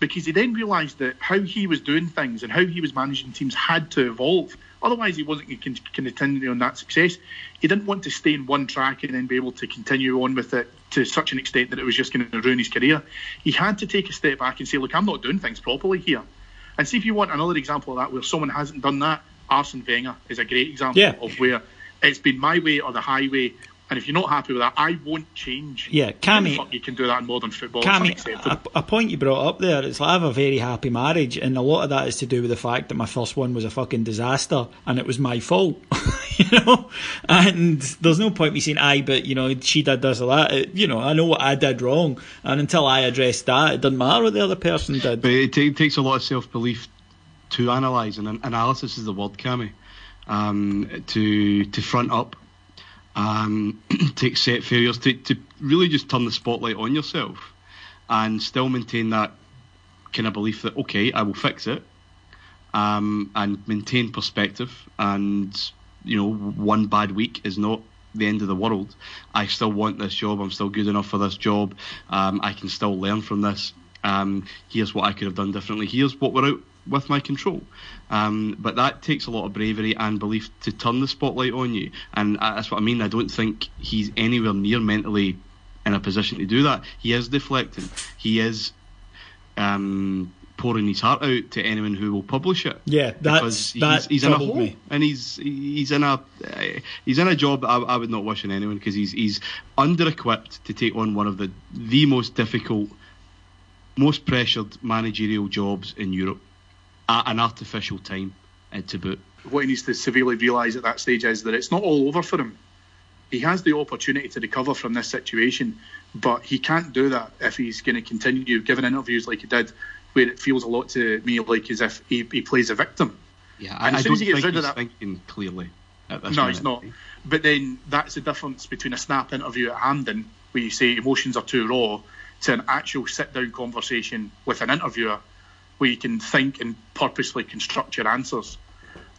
Because he then realised that how he was doing things and how he was managing teams had to evolve. Otherwise, he wasn't going to continue on that success. He didn't want to stay in one track and then be able to continue on with it to such an extent that it was just going to ruin his career. He had to take a step back and say, look, I'm not doing things properly here. And see if you want another example of that where someone hasn't done that, Arsene Wenger is a great example Yeah. of where it's been my way or the highway. And if you're not happy with that, I won't change. Yeah, How Cammy- fuck you can do that in modern football? Cammy, a, a point you brought up there, it's like I have a very happy marriage, and a lot of that is to do with the fact that my first one was a fucking disaster, and it was my fault, you know. And there's no point me saying, I, but you know, she did this or that." It- you know, I know what I did wrong, and until I address that, it doesn't matter what the other person did. But it ta- takes a lot of self belief to analyse, and an- analysis is the word, Cammy. Um, to to front up, um, to accept failures, to, to really just turn the spotlight on yourself, and still maintain that kind of belief that okay, I will fix it, um, and maintain perspective, and you know, one bad week is not the end of the world. I still want this job. I'm still good enough for this job. Um, I can still learn from this. Um, here's what I could have done differently. Here's what we're out with my control. Um, but that takes a lot of bravery and belief to turn the spotlight on you. And that's what I mean. I don't think he's anywhere near mentally in a position to do that. He is deflecting. He is um, pouring his heart out to anyone who will publish it. Yeah, that's- because he's, that he's in a hole, me. and he's he's in a he's in a job that I, I would not wish on anyone because he's he's under equipped to take on one of the the most difficult most pressured managerial jobs in Europe at an artificial time uh, to boot. What he needs to severely realise at that stage is that it's not all over for him. He has the opportunity to recover from this situation, but he can't do that if he's going to continue giving interviews like he did, where it feels a lot to me like as if he, he plays a victim. Yeah, And I, as I soon as he gets think rid of he's that- thinking clearly. No, he's not. But then that's the difference between a snap interview at Hampden, where you say emotions are too raw, to an actual sit down conversation with an interviewer where you can think and purposely construct your answers.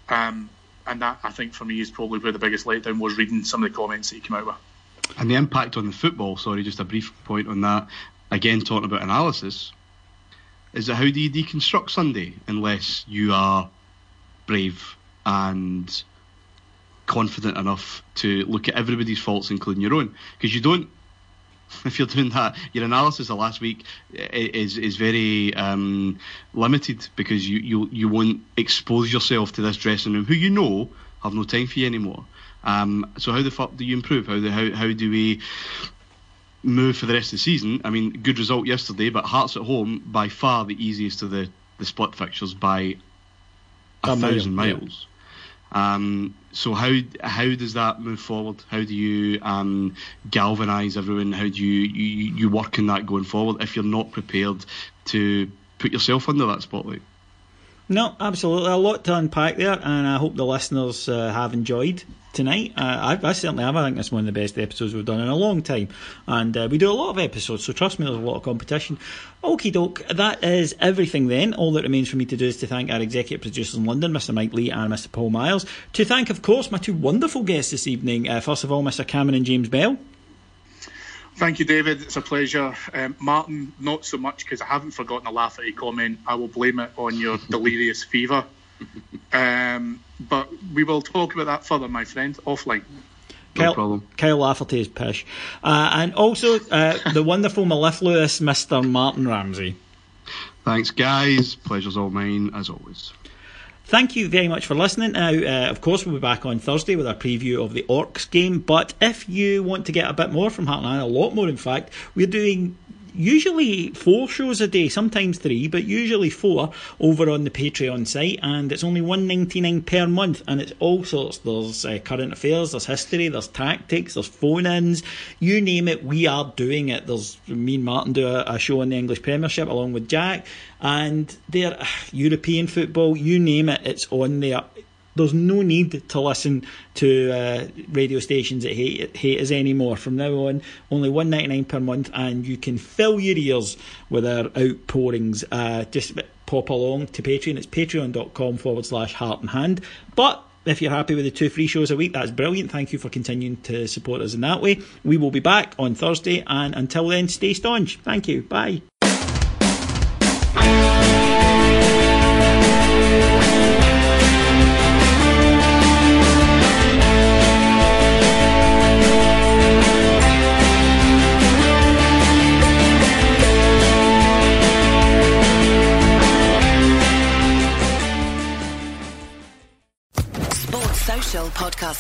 Um, and that, I think, for me, is probably where the biggest letdown was reading some of the comments that he came out with. And the impact on the football, sorry, just a brief point on that. Again, talking about analysis, is that how do you deconstruct Sunday unless you are brave and confident enough to look at everybody's faults, including your own? Because you don't. If you're doing that, your analysis of last week is is very um, limited because you, you you won't expose yourself to this dressing room, who you know have no time for you anymore. Um, so how the fuck do you improve? How the, how how do we move for the rest of the season? I mean, good result yesterday, but Hearts at home by far the easiest of the the split fixtures by a, A mile, thousand yeah. Um, so how how does that move forward? How do you um, galvanise everyone? How do you, you you work in that going forward if you're not prepared to put yourself under that spotlight? No, absolutely. A lot to unpack there, and I hope the listeners uh, have enjoyed tonight. Uh, I, I certainly have. I think it's one of the best episodes we've done in a long time. And uh, we do a lot of episodes, so trust me, there's a lot of competition. Okie doke, that is everything then. All that remains for me to do is to thank our executive producers in London, Mr. Mike Lee and Mr. Paul Miles. To thank, of course, my two wonderful guests this evening. Uh, first of all, Mr. Cameron and James Bell. Thank you, David. It's a pleasure. Um, Martyn, not so much because I haven't forgotten a laugh at your comment. I will blame it on your delirious fever. Um, but we will talk about that further, my friend, offline. No problem. Kyle Lafferty is pish. Uh, and also uh, the wonderful mellifluous Mr. Martyn Ramsay. Thanks, guys. Pleasure's all mine as always. Thank you very much for listening. Now, uh, of course, we'll be back on Thursday with our preview of the Orcs game. But if you want to get a bit more from Heart and Hand, a lot more, in fact, we're doing usually four shows a day, sometimes three, but usually four over on the Patreon site, and it's only one ninety nine per month, and it's all sorts. There's uh, current affairs, there's history, there's tactics, there's phone-ins, you name it, we are doing it. There's me and Martyn do a, a show on the English Premiership along with Jack, and they're European football, you name it, it's on there there's no need to listen to uh, radio stations that hate, hate us anymore. From now on, only one ninety nine per month, and you can fill your ears with our outpourings. Uh, just pop along to Patreon. It's patreon.com forward slash heart and hand. But if you're happy with the two free shows a week, that's brilliant. Thank you for continuing to support us in that way. We will be back on Thursday, and until then, stay staunch. Thank you. Bye.